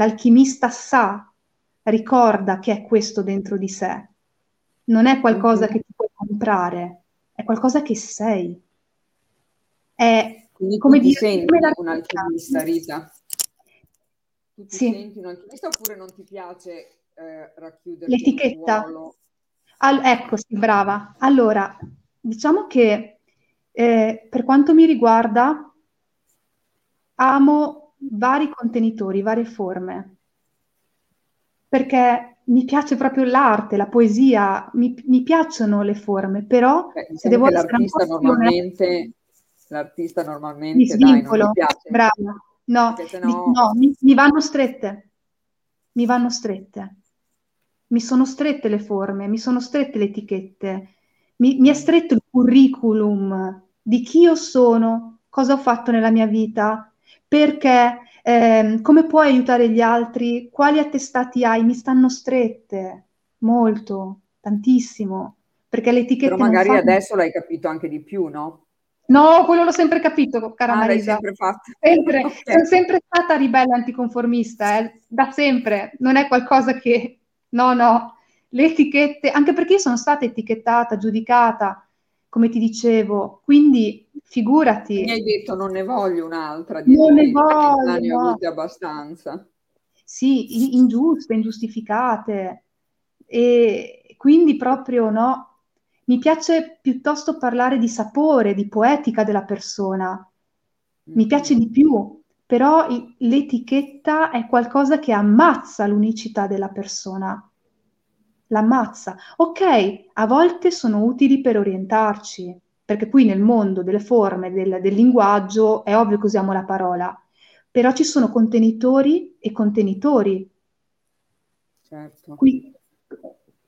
l'alchimista sa, ricorda che è questo dentro di sé. Non è qualcosa mm-hmm. che ti puoi comprare, è qualcosa che sei. È Quindi come dire, senti come un alchimista, Rita? Tu ti sì. senti un alchimista oppure non ti piace eh, racchiudere l'etichetta? All- ecco, sì, brava. Allora, diciamo che eh, per quanto mi riguarda, amo vari contenitori, varie forme, perché mi piace proprio l'arte, la poesia, mi, mi piacciono le forme, però eh, se devo essere l'artista normalmente, l'artista normalmente mi svincolo, dai, piace. brava. No, sennò... mi, no mi, mi, vanno strette, mi vanno strette. Mi sono strette le forme, mi sono strette le etichette, mi, mi è stretto il curriculum di chi io sono, cosa ho fatto nella mia vita, perché, eh, come puoi aiutare gli altri, quali attestati hai, mi stanno strette, molto, tantissimo, perché le etichette... Però magari fanno... adesso l'hai capito anche di più, no? No, quello l'ho sempre capito, cara ah, Marisa. sempre fatto. Sempre, okay. Sono sempre stata ribelle anticonformista, eh, da sempre. Non è qualcosa che... No, no. Le etichette, anche perché io sono stata etichettata, giudicata, come ti dicevo, quindi figurati. Mi hai detto non ne voglio un'altra. Non ne voglio. Ne ho avute abbastanza. Sì, ingiuste, ingiustificate. E quindi proprio no, mi piace piuttosto parlare di sapore, di poetica della persona. Mi piace di più, però l'etichetta è qualcosa che ammazza l'unicità della persona. L'ammazza. Ok, a volte sono utili per orientarci, perché qui nel mondo delle forme, del, del linguaggio, è ovvio che usiamo la parola, però ci sono contenitori e contenitori. Certo. Qui,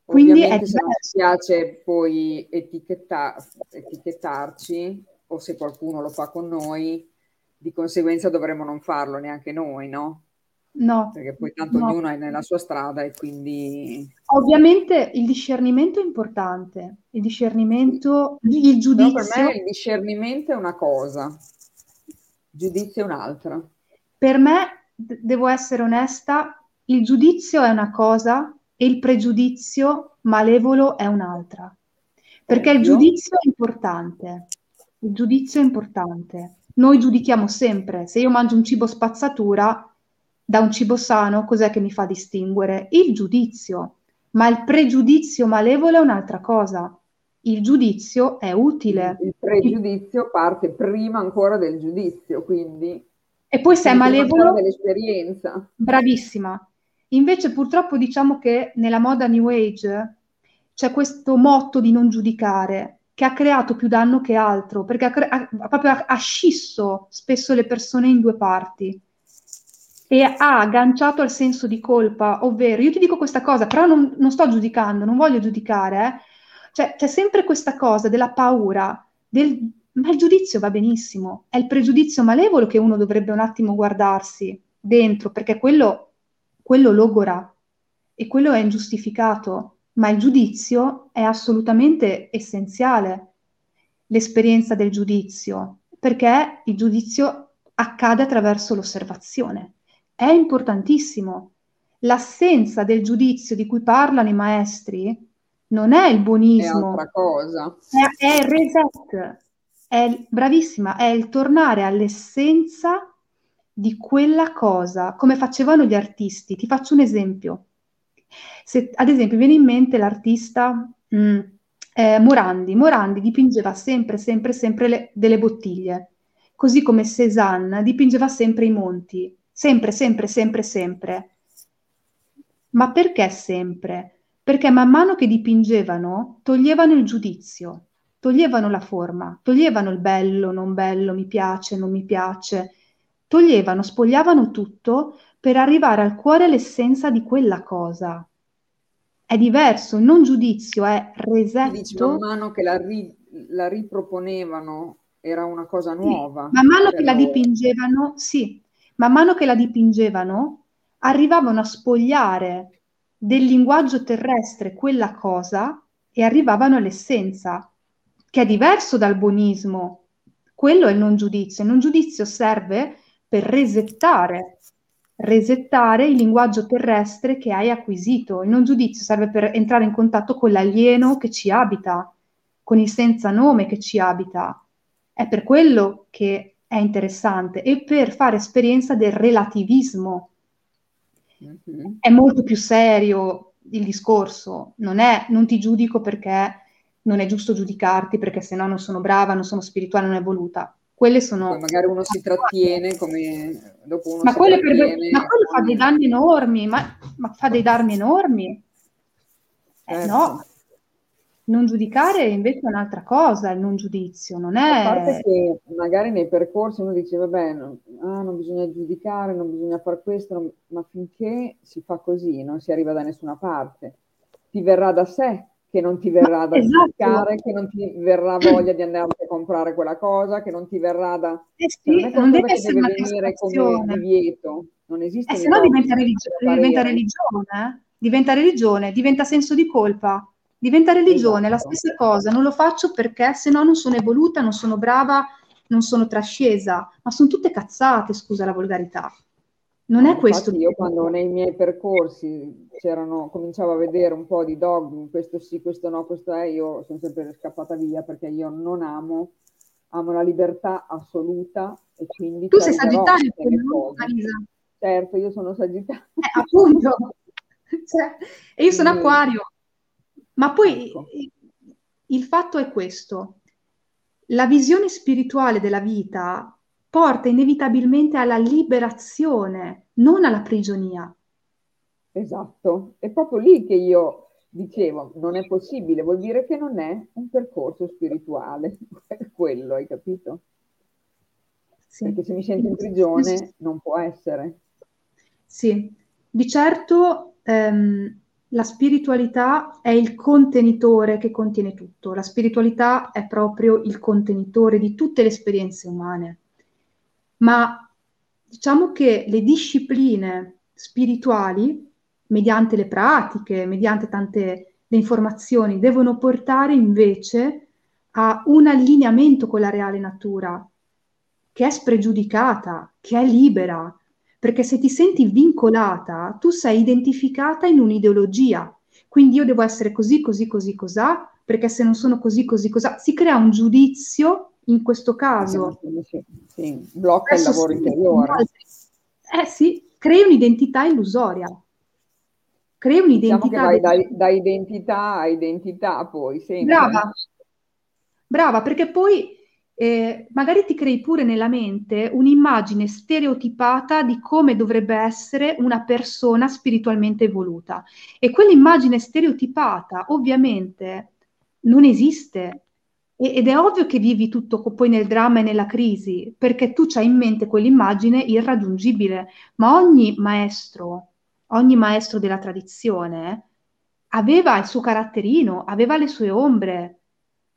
quindi Ovviamente se non ci piace poi etichetta, etichettarci o se qualcuno lo fa con noi, di conseguenza dovremmo non farlo neanche noi, no? No. Perché poi tanto no. ognuno è nella sua strada e quindi... Ovviamente il discernimento è importante, il discernimento, il giudizio... Però per me il discernimento è una cosa, il giudizio è un'altra. Per me, devo essere onesta, il giudizio è una cosa e il pregiudizio malevolo è un'altra. Perché il giudizio è importante. Il giudizio è importante. Noi giudichiamo sempre. Se io mangio un cibo spazzatura da un cibo sano, cos'è che mi fa distinguere? Il giudizio. Ma il pregiudizio malevolo è un'altra cosa. Il giudizio è utile. Il pregiudizio parte prima ancora del giudizio, quindi... E poi se è malevolo... dell'esperienza. Bravissima. Invece purtroppo diciamo che nella moda New Age c'è questo motto di non giudicare che ha creato più danno che altro, perché ha, cre- ha, proprio ha scisso spesso le persone in due parti e ha agganciato al senso di colpa, ovvero io ti dico questa cosa, però non, non sto giudicando, non voglio giudicare, eh. cioè c'è sempre questa cosa della paura, del, ma il giudizio va benissimo, è il pregiudizio malevolo che uno dovrebbe un attimo guardarsi dentro, perché quello quello logora e quello è ingiustificato, ma il giudizio è assolutamente essenziale, l'esperienza del giudizio, perché il giudizio accade attraverso l'osservazione. È importantissimo. L'assenza del giudizio di cui parlano i maestri non è il buonismo. È cosa. È, è il reset. È, bravissima, è il tornare all'essenza di quella cosa, come facevano gli artisti. Ti faccio un esempio. Se, ad esempio, viene in mente l'artista mh, mm, eh, Morandi. Morandi dipingeva sempre, sempre, sempre le, delle bottiglie, così come Cézanne dipingeva sempre i monti, sempre, sempre, sempre, sempre. Ma perché sempre? Perché man mano che dipingevano, toglievano il giudizio, toglievano la forma, toglievano il bello, non bello, mi piace, non mi piace, toglievano, spogliavano tutto per arrivare al cuore l'essenza di quella cosa. È diverso, non giudizio, è resetto. Dici, man mano che la, ri- la riproponevano era una cosa nuova. Sì, man mano che la dipingevano, sì, man mano che la dipingevano, arrivavano a spogliare del linguaggio terrestre quella cosa e arrivavano all'essenza, che è diverso dal buonismo. Quello è il non giudizio. Il non giudizio serve per resettare, resettare il linguaggio terrestre che hai acquisito. Il non giudizio serve per entrare in contatto con l'alieno che ci abita, con il senza nome che ci abita. È per quello che è interessante e per fare esperienza del relativismo. Mm-hmm. È molto più serio il discorso, non è non ti giudico perché non è giusto giudicarti perché se no non sono brava, non sono spirituale, non è voluta. Quelle sono... Poi magari uno si trattiene come dopo uno ma, si per... ma quello fa dei danni enormi, ma, ma fa dei danni enormi. Eh, certo. no, non giudicare invece è un'altra cosa, il non giudizio, non è... A parte che magari nei percorsi uno dice, vabbè, no, ah, non bisogna giudicare, non bisogna fare questo, non... ma finché si fa così non si arriva da nessuna parte. Ti verrà da sé che non ti verrà da esatto. giudicare, che non ti verrà voglia di andare a comprare quella cosa, che non ti verrà da... Eh sì, cioè, non, non deve che deve venire come divieto, non esiste... Eh, se no diventa, religio- diventa religione, diventa religione, diventa senso di colpa Diventa religione, esatto. la stessa cosa, non lo faccio perché se no non sono evoluta, non sono brava, non sono trascesa, ma sono tutte cazzate, scusa la volgarità. Non è questo. Io quando nei miei percorsi c'erano, cominciavo a vedere un po' di dogmi, questo sì, questo no, questo è, io sono sempre scappata via perché io non amo, amo la libertà assoluta e quindi... Tu sei sagittario, Marisa. Certo, io sono sagittario. Eh, appunto. cioè, e io sono acquario. Ma poi ecco. il fatto è questo, la visione spirituale della vita porta inevitabilmente alla liberazione, non alla prigionia. Esatto, è proprio lì che io dicevo, non è possibile, vuol dire che non è un percorso spirituale, è quello, hai capito? Sì. Perché se mi sento in prigione non può essere. Sì, di certo ehm, la spiritualità è il contenitore che contiene tutto, la spiritualità è proprio il contenitore di tutte le esperienze umane. Ma diciamo che le discipline spirituali, mediante le pratiche, mediante tante le informazioni, devono portare invece a un allineamento con la reale natura, che è spregiudicata, che è libera, perché se ti senti vincolata, tu sei identificata in un'ideologia. Quindi io devo essere così, così, così, cos'ha, perché se non sono così, così, cos'ha. Si crea un giudizio, in questo caso. Sì, sì. blocca il lavoro interiore. Eh sì, crei un'identità illusoria. Crei un'identità... Diciamo vai da, da, identità a identità poi, sempre. Brava, brava, perché poi eh, magari ti crei pure nella mente un'immagine stereotipata di come dovrebbe essere una persona spiritualmente evoluta. E quell'immagine stereotipata ovviamente non esiste. ed è ovvio che vivi tutto poi nel dramma e nella crisi, perché tu hai in mente quell'immagine irraggiungibile, ma ogni maestro, ogni maestro della tradizione aveva il suo caratterino, aveva le sue ombre,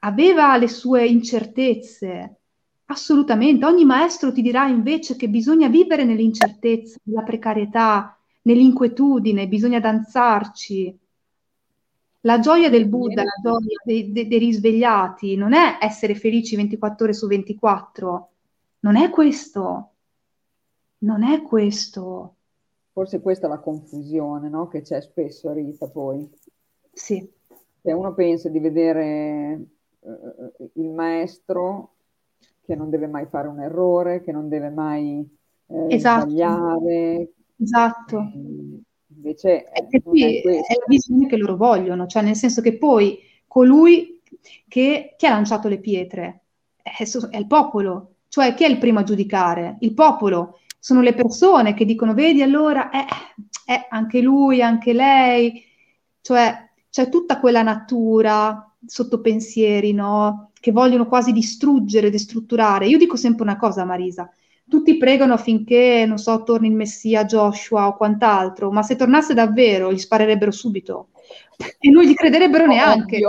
aveva le sue incertezze. Assolutamente, ogni maestro ti dirà invece che bisogna vivere nell'incertezza, nella precarietà, nell'inquietudine, bisogna danzarci. La gioia del Buddha, la gioia dei, dei, dei risvegliati, non è essere felici 24 ore su 24, non è questo, non è questo. Forse questa è la confusione no? che c'è spesso, Rita, poi. Sì. Se uno pensa di vedere eh, il maestro che non deve mai fare un errore, che non deve mai eh, esatto. sbagliare. Esatto. Eh, invece è, è, è, la visione che loro vogliono, cioè nel senso che poi colui che, che ha lanciato le pietre è, è il popolo, cioè chi è il primo a giudicare? Il popolo. Sono le persone che dicono, vedi allora, eh, eh, anche lui, anche lei, cioè c'è tutta quella natura sottopensieri, no? Che vogliono quasi distruggere, destrutturare. Io dico sempre una cosa, Marisa. Tutti pregano affinché, non so, torni il Messia, Joshua o quant'altro, ma se tornasse davvero gli sparerebbero subito e non gli crederebbero neanche.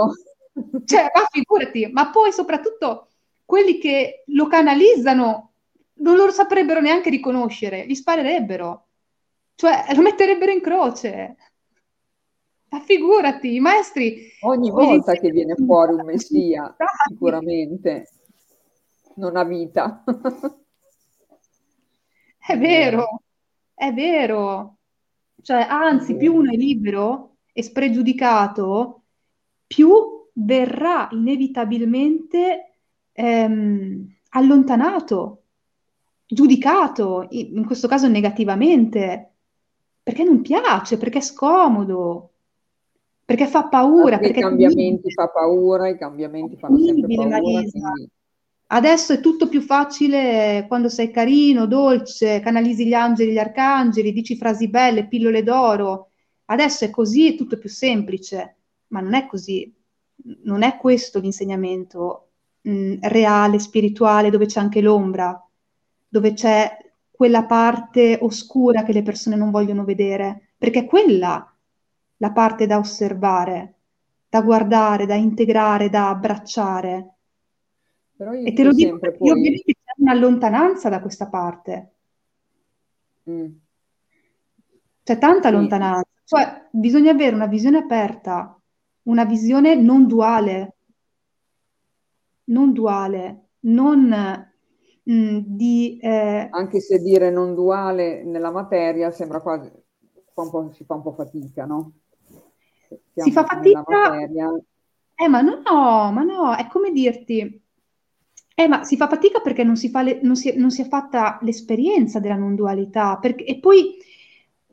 Cioè, ma figurati, ma poi soprattutto quelli che lo canalizzano non lo saprebbero neanche riconoscere, gli sparerebbero, cioè lo metterebbero in croce. Ma figurati, i maestri... Ogni volta che viene fuori un messia, sicuramente. Non ha vita. È vero, è vero. Cioè, anzi, più uno è libero e spregiudicato, più verrà inevitabilmente ehm, allontanato, giudicato, in questo caso negativamente, perché non piace, perché è scomodo, perché fa paura. Perché, perché i cambiamenti fa paura, i cambiamenti fanno sempre paura. Quindi... Adesso è tutto più facile quando sei carino, dolce, canalizzi gli angeli, gli arcangeli, dici frasi belle, pillole d'oro. Adesso è così, è tutto più semplice, ma non è così. Non è questo l'insegnamento mh, mm, reale, spirituale, dove c'è anche l'ombra, dove c'è quella parte oscura che le persone non vogliono vedere, perché è quella la parte da osservare, da guardare, da integrare, da abbracciare e te lo dico poi... io vedo che c'è un'allontananza da questa parte. Mm. C'è tanta sì. lontananza. Cioè, bisogna avere una visione aperta, una visione non duale, non duale, non mm, di... Eh... Anche se dire non duale nella materia sembra quasi... Fa un si fa un po' fatica, no? Si fa fatica... Eh, ma no, ma no, è come dirti eh, ma si fa fatica perché non si, fa le, non si, non si è fatta l'esperienza della non dualità. Perché, e poi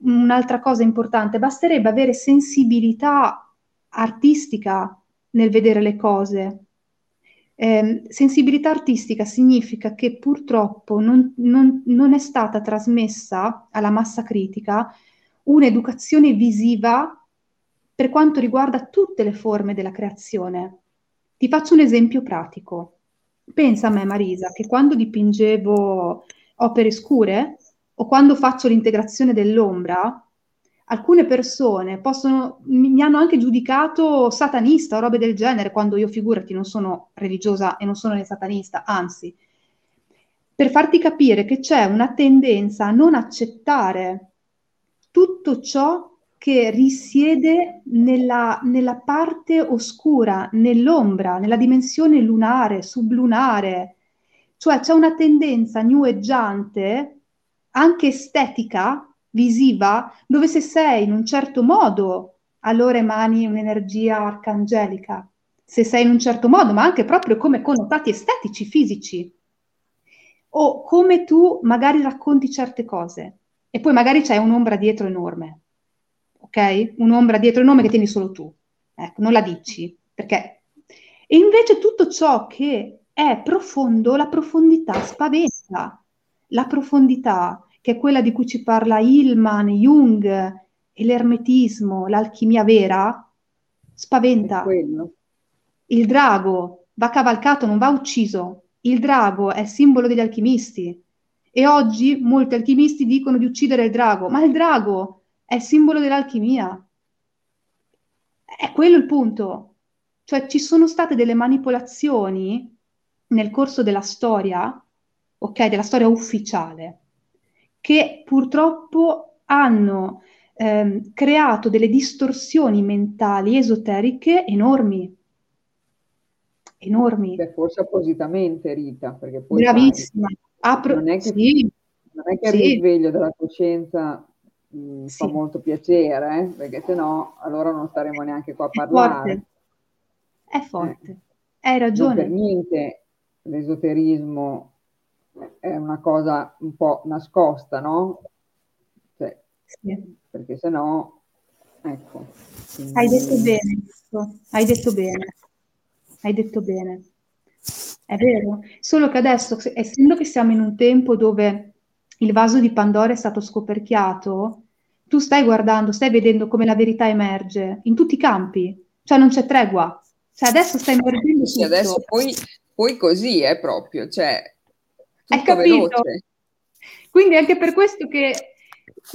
un'altra cosa importante, basterebbe avere sensibilità artistica nel vedere le cose. Eh, sensibilità artistica significa che purtroppo non, non, non, è stata trasmessa alla massa critica un'educazione visiva per quanto riguarda tutte le forme della creazione. Ti faccio un esempio pratico. Pensa a me, Marisa, che quando dipingevo opere scure o quando faccio l'integrazione dell'ombra, alcune persone possono, mi hanno anche giudicato satanista o robe del genere, quando io figurati non sono religiosa e non sono né satanista, anzi, per farti capire che c'è una tendenza a non accettare tutto ciò che risiede nella, nella parte oscura, nell'ombra, nella dimensione lunare, sublunare. Cioè c'è una tendenza neweggiante, anche estetica, visiva, dove se sei in un certo modo, allora emani un'energia arcangelica. Se sei in un certo modo, ma anche proprio come connotati estetici, fisici. O come tu magari racconti certe cose e poi magari c'è un'ombra dietro enorme ok? Un'ombra dietro il nome che tieni solo tu. Ecco, non la dici, perché... E invece tutto ciò che è profondo, la profondità spaventa. La profondità, che è quella di cui ci parla Hillman, Jung, e l'ermetismo, l'alchimia vera, spaventa. Il drago va cavalcato, non va ucciso. Il drago è simbolo degli alchimisti. E oggi molti alchimisti dicono di uccidere il drago, ma il drago è simbolo dell'alchimia. È quello il punto. Cioè ci sono state delle manipolazioni nel corso della storia, ok, della storia ufficiale, che purtroppo hanno ehm, creato delle distorsioni mentali esoteriche enormi. Enormi. Beh, forse appositamente, Rita, perché poi... Bravissima. Sai, Apro... non è che, sì. non è che sì. il risveglio della coscienza mh, sì. fa molto piacere, perché se no allora non staremo neanche qua a parlare. È forte, eh. hai ragione. Non per niente l'esoterismo è una cosa un po' nascosta, no? Cioè, sì. Perché se no, ecco. Quindi... Hai detto bene, hai detto bene, hai detto bene. È vero, solo che adesso, essendo che siamo in un tempo dove il vaso di Pandora è stato scoperchiato, tu stai guardando, stai vedendo come la verità emerge in tutti i campi, cioè non c'è tregua. Cioè adesso sta emergendo sì, adesso poi, poi così è proprio, cioè Hai capito? Veloce. Quindi anche per questo che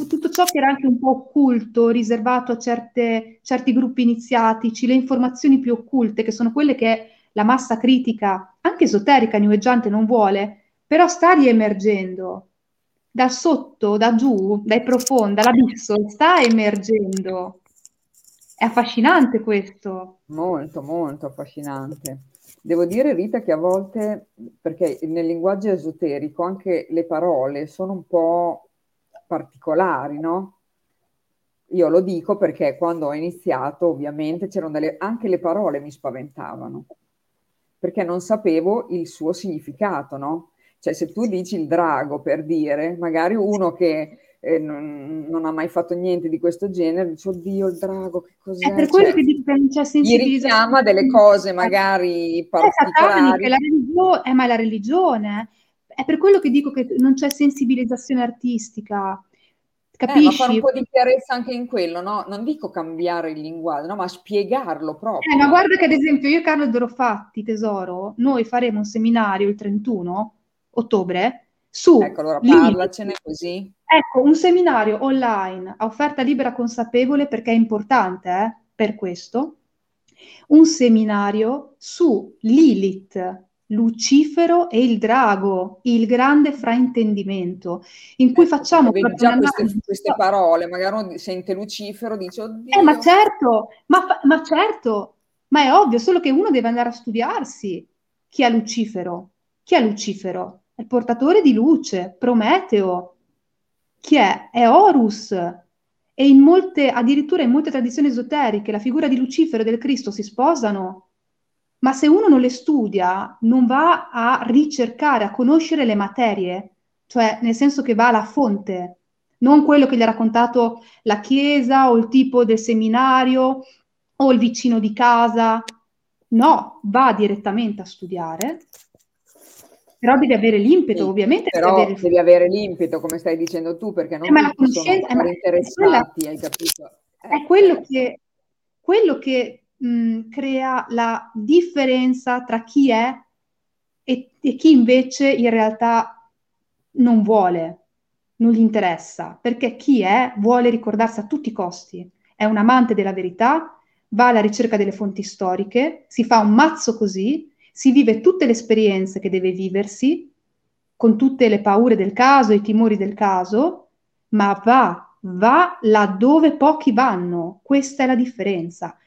tutto ciò che era anche un po' occulto, riservato a certe, certi gruppi iniziatici, le informazioni più occulte, che sono quelle che la massa critica, anche esoterica, neweggiante, non vuole, però sta riemergendo da sotto, da giù, dai profondi, dall'abisso, sta emergendo. È affascinante questo. Molto, molto affascinante. Devo dire, Rita, che a volte, perché nel linguaggio esoterico anche le parole sono un po' particolari, no? Io lo dico perché quando ho iniziato, ovviamente, c'erano delle, anche le parole mi spaventavano, perché non sapevo il suo significato, no? Cioè, se tu dici il drago per dire, magari uno che eh, non, non, ha mai fatto niente di questo genere, dice, oddio, il drago, che cos'è? È per quello cioè, che dico che non c'è sensibilità. Gli richiama delle cose magari particolari. È la religione, eh, ma è la religione. È per quello che dico che non c'è sensibilizzazione artistica. Capisci? Eh, ma fare un po' di chiarezza anche in quello, no? Non dico cambiare il linguaggio, no? ma spiegarlo proprio. Eh, ma guarda che ad esempio io e Carlo Dorofatti, tesoro, noi faremo un seminario il 31 ottobre su... Ecco, allora parlacene così. Ecco, un seminario online a offerta libera consapevole perché è importante eh, per questo. Un seminario su Lilith, Lucifero e il drago, il grande fraintendimento, in cui ecco, facciamo vedi già queste, queste, parole, magari uno sente Lucifero, dice oddio. Eh, ma certo, ma, ma certo, ma è ovvio, solo che uno deve andare a studiarsi chi è Lucifero. Chi è Lucifero? È portatore di luce, Prometeo. Chi è? È Horus. E in molte, addirittura in molte tradizioni esoteriche, la figura di Lucifero e del Cristo si sposano ma se uno non le studia, non va a ricercare, a conoscere le materie, cioè nel senso che va alla fonte, non quello che gli ha raccontato la chiesa o il tipo del seminario o il vicino di casa. No, va direttamente a studiare, però devi avere l'impeto, sì, ovviamente. Però devi avere... devi avere... l'impeto, come stai dicendo tu, perché non eh, tutti sono eh, interessati, quella... hai capito? È eh, quello ecco. che, quello che mh, crea la differenza tra chi è e, e chi invece in realtà non vuole, non gli interessa, perché chi è vuole ricordarsi a tutti i costi, è un amante della verità, va alla ricerca delle fonti storiche, si fa un mazzo così, si vive tutte le esperienze che deve viversi, con tutte le paure del caso, i timori del caso, ma va, va laddove pochi vanno. Questa è la differenza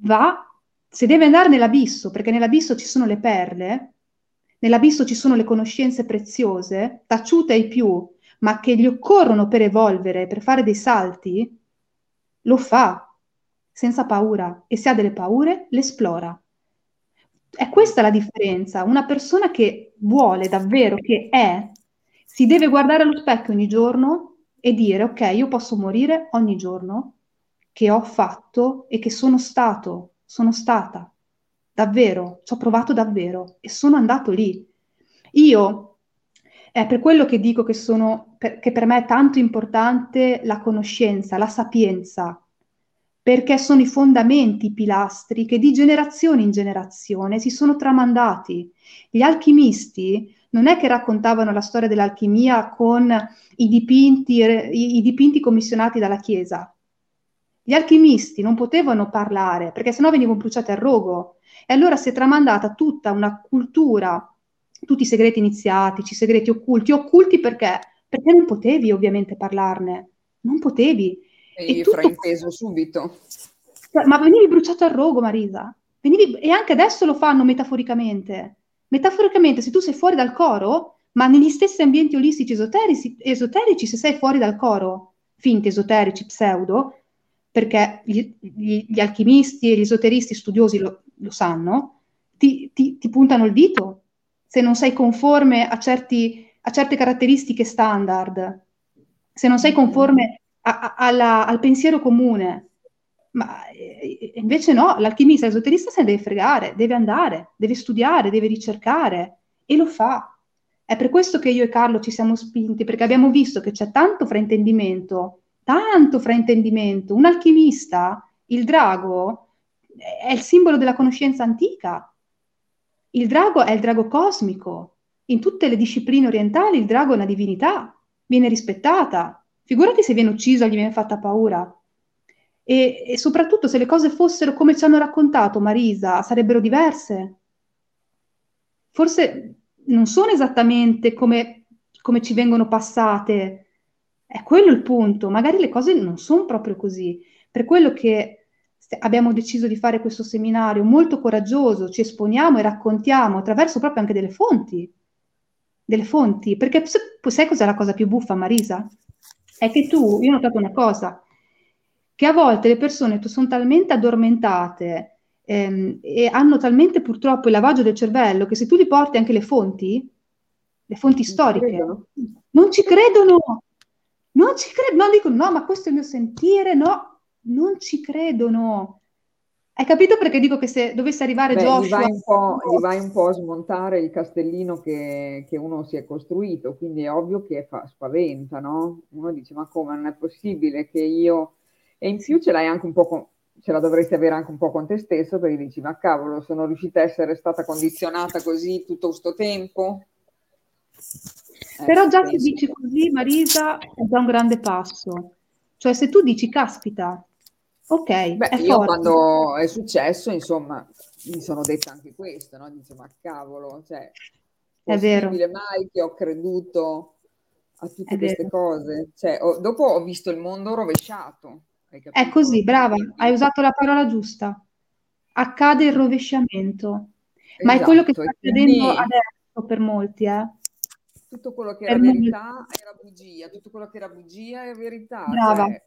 va, se deve andare nell'abisso, perché nell'abisso ci sono le perle, nell'abisso ci sono le conoscenze preziose, taciute ai più, ma che gli occorrono per evolvere, per fare dei salti, lo fa senza paura e se ha delle paure le esplora. È questa la differenza. Una persona che vuole davvero, che è, si deve guardare allo specchio ogni giorno e dire ok, io posso morire ogni giorno, che ho fatto e che sono stato, sono stata. Davvero, ci ho provato davvero e sono andato lì. Io è per quello che dico che, sono, per, che per me è tanto importante la conoscenza, la sapienza, perché sono i fondamenti, i pilastri che di generazione in generazione si sono tramandati. Gli alchimisti non è che raccontavano la storia dell'alchimia con i dipinti, i, dipinti commissionati dalla Chiesa, gli alchimisti non potevano parlare perché sennò venivano bruciati al rogo. E allora si è tramandata tutta una cultura, tutti i segreti iniziatici, i segreti occulti, occulti perché? Perché non potevi ovviamente parlarne, non potevi. E, e frainteso subito. Ma venivi bruciato al rogo, Marisa. Venivi... E anche adesso lo fanno metaforicamente. Metaforicamente, se tu sei fuori dal coro, ma negli stessi ambienti olistici esoterici, esoterici se sei fuori dal coro, finti esoterici, pseudo, perché gli, gli, gli alchimisti e gli esoteristi studiosi lo, lo sanno, ti, ti, ti, puntano il dito se non sei conforme a, certi, a certe caratteristiche standard, se non sei conforme alla, al pensiero comune. Ma eh, invece no, l'alchimista, l'esoterista se ne deve fregare, deve andare, deve studiare, deve ricercare e lo fa. È per questo che io e Carlo ci siamo spinti, perché abbiamo visto che c'è tanto fraintendimento tanto fraintendimento. Un alchimista, il drago, è il simbolo della conoscenza antica. Il drago è il drago cosmico. In tutte le discipline orientali il drago è una divinità, viene rispettata. Figurati se viene ucciso gli viene fatta paura. E, e, soprattutto se le cose fossero come ci hanno raccontato Marisa, sarebbero diverse. Forse non sono esattamente come, come ci vengono passate, è quello il punto, magari le cose non sono proprio così, per quello che abbiamo deciso di fare questo seminario molto coraggioso, ci esponiamo e raccontiamo attraverso proprio anche delle fonti, delle fonti, perché sai cos'è la cosa più buffa, Marisa? È che tu, io ho notato una cosa, che a volte le persone sono talmente addormentate ehm, e hanno talmente purtroppo il lavaggio del cervello che se tu gli porti anche le fonti, le fonti storiche, non ci credono, non ci credono, no, dicono no, ma questo è il mio sentire, no, non ci credono. Hai capito perché dico che se dovesse arrivare Beh, Joshua... Gli vai, un po', gli vai un po' a smontare il castellino che, che, uno si è costruito, quindi è ovvio che fa, spaventa, no? Uno dice, ma come, non è possibile che io... E in più ce l'hai anche un po' con, ce la dovresti avere anche un po' con te stesso perché dici ma cavolo sono riuscita a essere stata condizionata così tutto questo tempo? Però eh, già se dici così Marisa è già un grande passo. Cioè se tu dici caspita ok Beh, io forte. quando è successo insomma mi sono detta anche questo no? dice ma cavolo cioè è vero mai che ho creduto a tutte è queste vero. cose cioè, ho, dopo ho visto il mondo rovesciato è così, brava, hai usato la parola giusta. Accade il rovesciamento, ma è quello che sta esatto, accadendo quindi... adesso per molti, eh. Tutto quello che era verità era bugia, tutto quello che era bugia è verità. Brava. Cioè,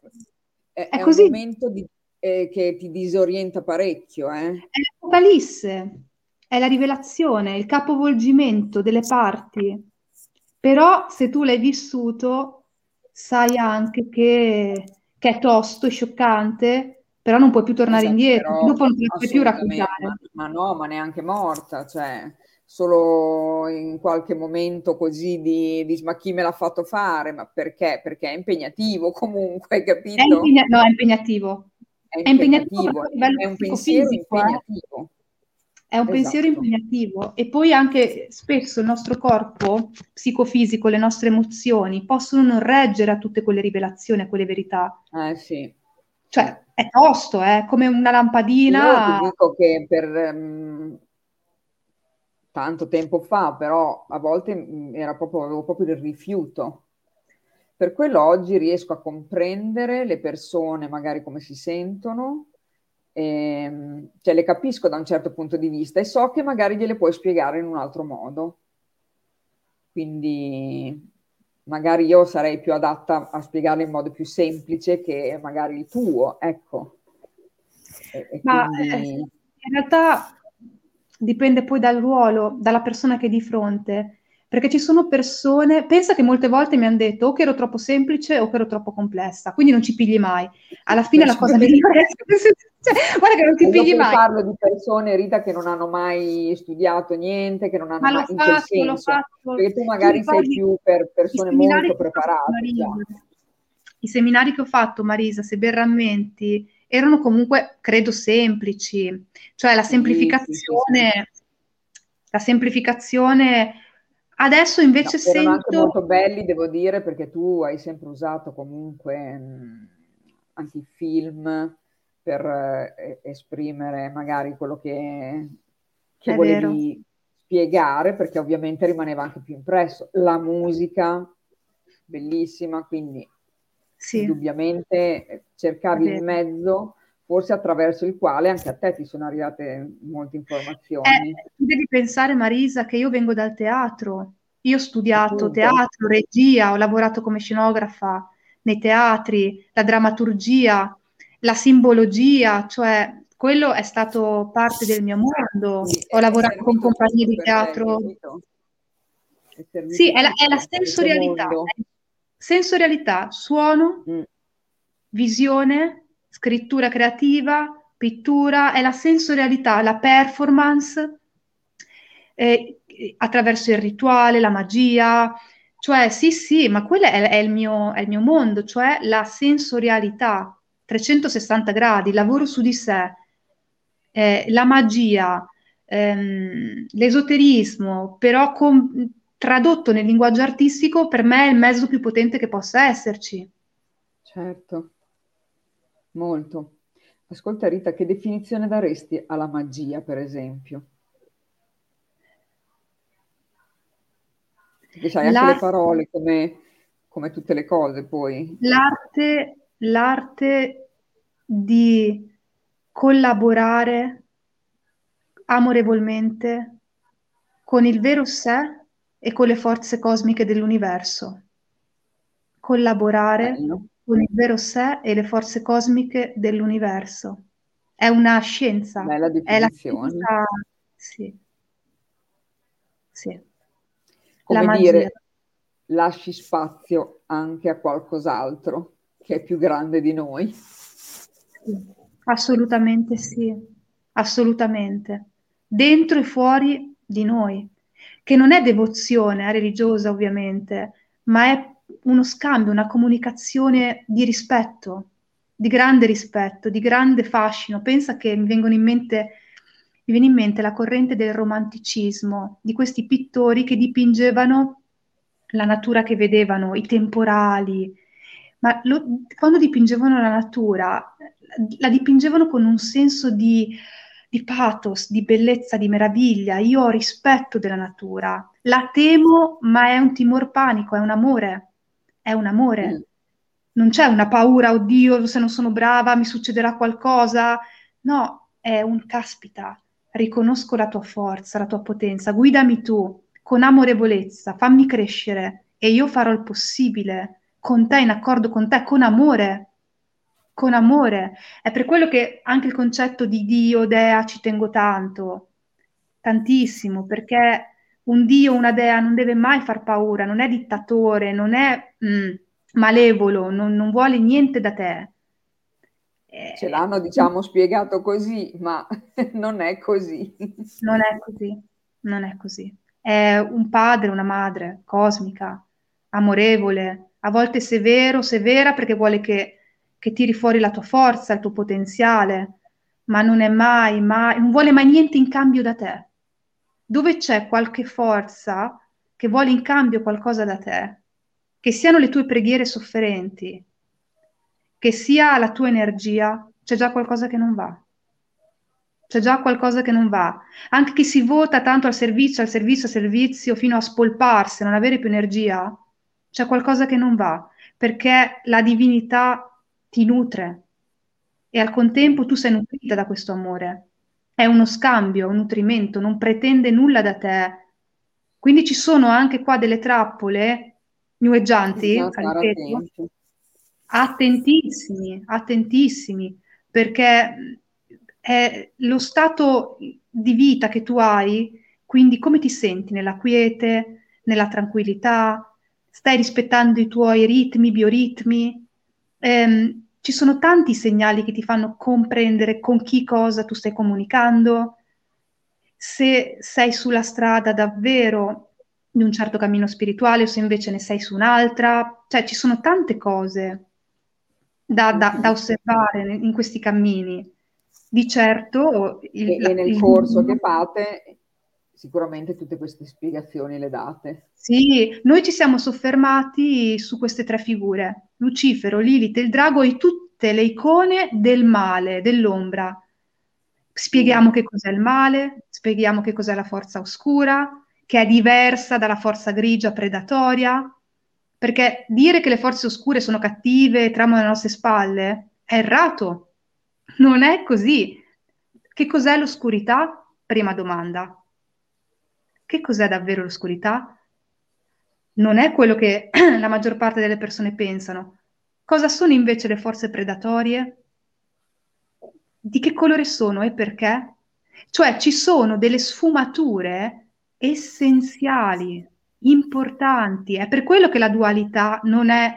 è, è, è un momento di, eh, che ti disorienta parecchio. Eh. È l'apocalisse, è la rivelazione, il capovolgimento delle parti. Però se tu l'hai vissuto, sai anche che che è tosto e scioccante, però non puoi più tornare esatto, indietro, dopo non ti puoi più raccontare. Ma, ma, no, ma neanche morta, cioè solo in qualche momento così di, di ma chi me l'ha fatto fare, ma perché? Perché è impegnativo comunque, capito? È impegna- no, è impegnativo. È impegnativo, è, impegnativo, è un pensiero eh. impegnativo. Eh? È un esatto. pensiero impegnativo e poi anche spesso il nostro corpo psicofisico, le nostre emozioni possono non reggere a tutte quelle rivelazioni, a quelle verità. Eh sì. Cioè, è tosto, è eh? come una lampadina. Io ti dico che per um, tanto tempo fa, però a volte mm, proprio, avevo proprio il rifiuto. Per quello oggi riesco a comprendere le persone, magari come si sentono, eh, cioè le capisco da un certo punto di vista e so che magari gliele puoi spiegare in un altro modo. Quindi magari io sarei più adatta a spiegarle in modo più semplice che magari il tuo, ecco. E, e Ma quindi... eh, in realtà dipende poi dal ruolo, dalla persona che è di fronte. Perché ci sono persone, pensa che molte volte mi hanno detto o che ero troppo semplice o che ero troppo complessa, quindi non ci pigli mai. Alla fine la cosa migliore cioè, guarda che non ti pigli mai. parlo di persone, Rita, che non hanno mai studiato niente, che non hanno Ma mai... Fatto, l'ho fatto. Perché tu magari sei più per persone molto preparate. I seminari che ho fatto, Marisa, se ben rammenti, erano comunque, credo, semplici. Cioè la semplificazione... Sì, sì, sì, la semplificazione Adesso invece no, sento... anche molto belli, devo dire, perché tu hai sempre usato comunque mh, anche i film per eh, esprimere magari quello che, che volevi vero. spiegare, perché ovviamente rimaneva anche più impresso. La musica, bellissima, quindi sì. indubbiamente eh, cercavi il mezzo forse attraverso il quale anche a te ti sono arrivate molte informazioni. Eh, devi pensare, Marisa, che io vengo dal teatro. Io ho studiato Appunto. teatro, regia, ho lavorato come scenografa nei teatri, la drammaturgia, la simbologia, cioè quello è stato parte del mio mondo. Sì, ho lavorato con compagnie di teatro. Sì, è la, è la sensorialità. Sensorialità, suono, mm. visione, scrittura creativa, pittura, è la sensorialità, la performance eh, attraverso il rituale, la magia. Cioè, sì, sì, ma quello è, è, il mio, è il mio mondo, cioè la sensorialità, 360 gradi, lavoro su di sé, eh, la magia, ehm, l'esoterismo, però con, tradotto nel linguaggio artistico, per me è il mezzo più potente che possa esserci. Certo. Molto. Ascolta Rita, che definizione daresti alla magia, per esempio? Perché sai, anche le parole, come, come tutte le cose poi. L'arte, l'arte di collaborare amorevolmente con il vero sé e con le forze cosmiche dell'universo. Collaborare Bello. Con il vero sé e le forze cosmiche dell'universo. È una scienza. Bella è la scienza, sì. Sì. Come dire, lasci spazio anche a qualcos'altro che è più grande di noi. Assolutamente sì, assolutamente. Dentro e fuori di noi, che non è devozione è religiosa ovviamente, ma è uno scambio, una comunicazione di rispetto, di grande rispetto, di grande fascino. Pensa che mi mente mi viene in mente la corrente del romanticismo, di questi pittori che dipingevano la natura che vedevano, i temporali, ma lo, quando dipingevano la natura, la dipingevano con un senso di, di pathos, di bellezza, di meraviglia. Io ho rispetto della natura, la temo, ma è un timor panico, è un amore, è un amore. Mm. Non c'è una paura, oddio, se non sono brava mi succederà qualcosa. No, è un caspita, riconosco la tua forza, la tua potenza, guidami tu con amorevolezza, fammi crescere e io farò il possibile con te, in accordo con te, con amore. Con amore. È per quello che anche il concetto di Dio, Dea, ci tengo tanto, tantissimo, perché un Dio, una Dea non deve mai far paura, non è dittatore, non è mm, malevolo, non, non, vuole niente da te. Eh, Ce l'hanno, diciamo, spiegato così, ma non è così. Non è così, non è così. È un padre, una madre cosmica, amorevole, a volte severo, severa perché vuole che, che tiri fuori la tua forza, il tuo potenziale, ma non è mai, mai, non vuole mai niente in cambio da te. Dove c'è qualche forza che vuole in cambio qualcosa da te, che siano le tue preghiere sofferenti, che sia la tua energia, c'è già qualcosa che non va. C'è già qualcosa che non va. Anche chi si vota tanto al servizio, al servizio, al servizio, fino a spolparsi, non avere più energia, c'è qualcosa che non va, perché la divinità ti nutre e al contempo tu sei nutrita da questo amore. È uno scambio, un nutrimento, non pretende nulla da te. Quindi ci sono anche qua delle trappole neweggianti, attentissimi, attentissimi, perché è lo stato di vita che tu hai, quindi come ti senti? Nella quiete, nella tranquillità, stai rispettando i tuoi ritmi, bioritmi. Ehm, ci sono tanti segnali che ti fanno comprendere con chi cosa tu stai comunicando, se sei sulla strada davvero di un certo cammino spirituale o se invece ne sei su un'altra, cioè ci sono tante cose da, da, da osservare in questi cammini. Di certo, il, e, e nel il, corso che fate sicuramente tutte queste spiegazioni le date. Sì, noi ci siamo soffermati su queste tre figure, Lucifero, Lilith, il drago e tutte le icone del male, dell'ombra. Spieghiamo che cos'è il male, spieghiamo che cos'è la forza oscura, che è diversa dalla forza grigia predatoria, perché dire che le forze oscure sono cattive e tramano alle nostre spalle è errato. Non è così. Che cos'è l'oscurità? Prima domanda. Che cos'è davvero l'oscurità? Non è quello che la maggior parte delle persone pensano. Cosa sono invece le forze predatorie? Di che colore sono e perché? Cioè ci sono delle sfumature essenziali, importanti. È per quello che la dualità non è,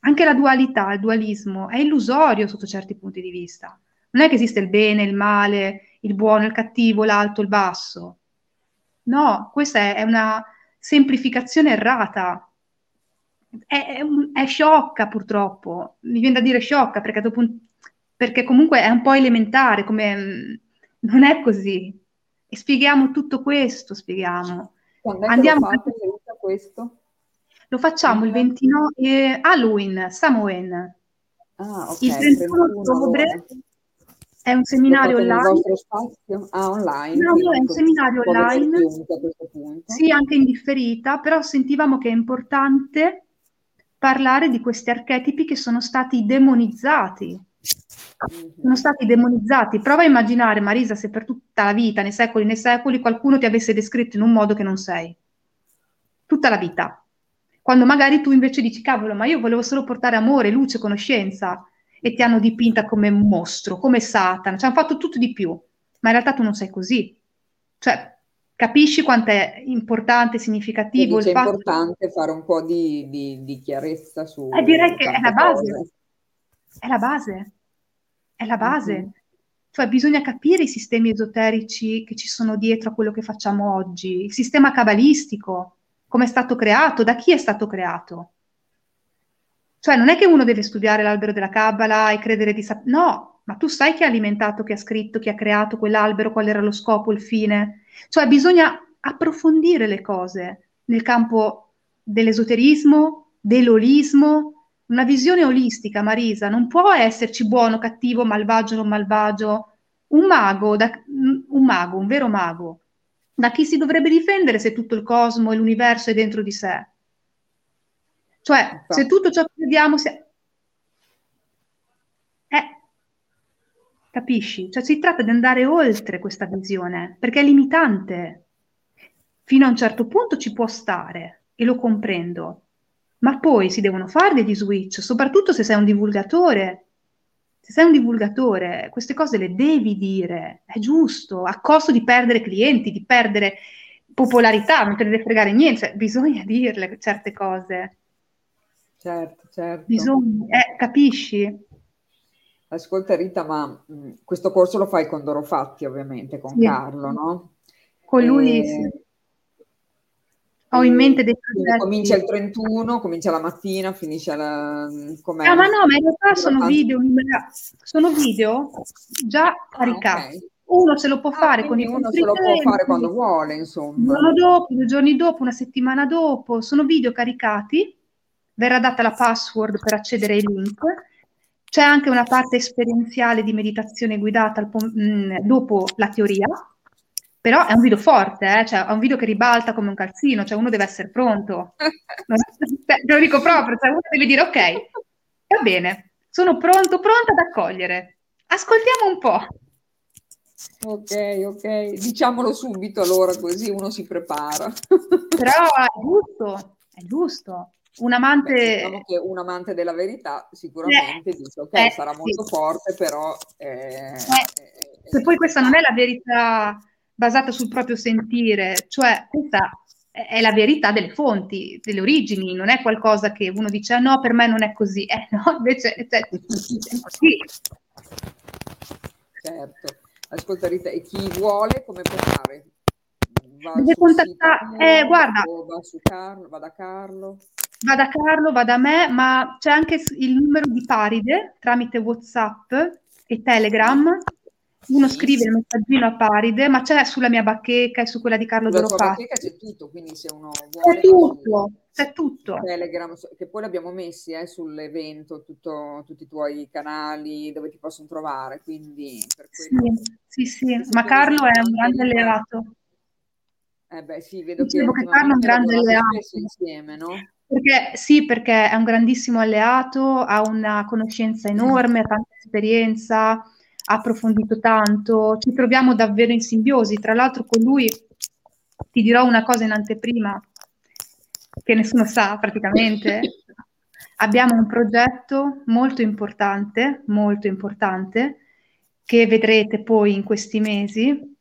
anche la dualità, il dualismo, è illusorio sotto certi punti di vista. Non è che esiste il bene, il male, il buono, il cattivo, l'alto, il basso. No, questa è, è una semplificazione errata. È, è, è, sciocca purtroppo, mi viene da dire sciocca perché, dopo un, perché comunque è un po' elementare, come mm, non è così. E spieghiamo tutto questo, spieghiamo. Quando Andiamo lo fate, questo? Lo facciamo il 29 eh, Halloween, Samhain. Ah, okay, il 31 ottobre è un seminario online. Ah, online. No, no, è un seminario online. Sì, anche in differita, però sentivamo che è importante parlare di questi archetipi che sono stati demonizzati sono stati demonizzati. Prova a immaginare, Marisa, se per tutta la vita, nei secoli nei secoli, qualcuno ti avesse descritto in un modo che non sei. Tutta la vita. Quando magari tu invece dici, cavolo, ma io volevo solo portare amore, luce, conoscenza, e ti hanno dipinta come un mostro, come Satana, ci hanno fatto tutto di più, ma in realtà tu non sei così. Cioè, capisci quanto è importante, significativo il fatto... È importante fare un po' di, di, di chiarezza su... Eh, direi che è la base. Cose. È la base. È la base. Mm-hmm. Cioè bisogna capire i sistemi esoterici che ci sono dietro a quello che facciamo oggi, il sistema cabalistico, come è stato creato, da chi è stato creato. Cioè non è che uno deve studiare l'albero della Cabala e credere di sapere, no, ma tu sai chi ha alimentato, chi ha scritto, chi ha creato quell'albero, qual era lo scopo, il fine. Cioè bisogna approfondire le cose nel campo dell'esoterismo, dell'olismo, una visione olistica, Marisa, non può esserci buono, cattivo, malvagio, non malvagio. Un mago, da, un mago, un vero mago, da chi si dovrebbe difendere se tutto il cosmo e l'universo è dentro di sé? Cioè, se tutto ciò che vediamo... Si... Eh, capisci? Cioè, si tratta di andare oltre questa visione, perché è limitante. Fino a un certo punto ci può stare, e lo comprendo, ma poi si devono fare degli switch, soprattutto se sei un divulgatore. Se sei un divulgatore, queste cose le devi dire, è giusto, a costo di perdere clienti, di perdere popolarità, non te ne deve fregare niente, cioè, bisogna dirle certe cose. Certo, certo. Bisogna, eh, capisci? Ascolta Rita, ma mh, questo corso lo fai con Dorofatti ovviamente, con sì. Carlo, no? Con lui e... sì. Ho in mente dei progetti. Comincia il 31, comincia la mattina, finisce la... Com'è? Ah, ma no, ma in realtà sono video, sono video già caricati. Ah, okay. Uno se lo può ah, fare con i uno se lo può fare quando vuole, insomma. Un giorno dopo, due giorni dopo, una settimana dopo, sono video caricati, verrà data la password per accedere ai link. C'è anche una parte esperienziale di meditazione guidata pom- mh, mm, dopo la teoria, però è un video forte, eh? cioè, è un video che ribalta come un calzino, cioè uno deve essere pronto. Cioè, te lo dico proprio, cioè uno deve dire ok, va bene, sono pronto, pronta ad accogliere. Ascoltiamo un po'. Ok, ok, diciamolo subito allora così uno si prepara. Però è giusto, è giusto. Un amante... Beh, diciamo che un amante della verità sicuramente eh, dice ok, eh, sarà molto sì. forte, però... Eh, eh, se poi questa non è la verità basata sul proprio sentire, cioè questa è la verità delle fonti, delle origini, non è qualcosa che uno dice ah, no, per me non è così, eh no, invece cioè, è così. Certo. Ascolta Rita, e chi vuole come può fare? Va Deve contattare, eh, guarda, va, su Carlo, va da Carlo. Va da Carlo, va da me, ma c'è anche il numero di Paride tramite WhatsApp e Telegram uno scrive il messaggino a Paride, ma c'è sulla mia bacheca e su quella di Carlo Sulla Doropati. bacheca c'è tutto, quindi se uno vuole... C'è tutto, c'è tutto. Telegram, che poi l'abbiamo messi eh, sull'evento, tutto, tutti i tuoi canali dove ti possono trovare, quindi... Per sì, sì, sì, ma Carlo è un grande alleato. Eh beh, sì, vedo Dicevo che, che Carlo è un grande alleato. Insieme, no? Perché, sì, perché è un grandissimo alleato, ha una conoscenza enorme, ha tanta esperienza, approfondito tanto, ci troviamo davvero in simbiosi. Tra l'altro con lui ti dirò una cosa in anteprima che nessuno sa praticamente. Abbiamo un progetto molto importante, molto importante, che vedrete poi in questi mesi,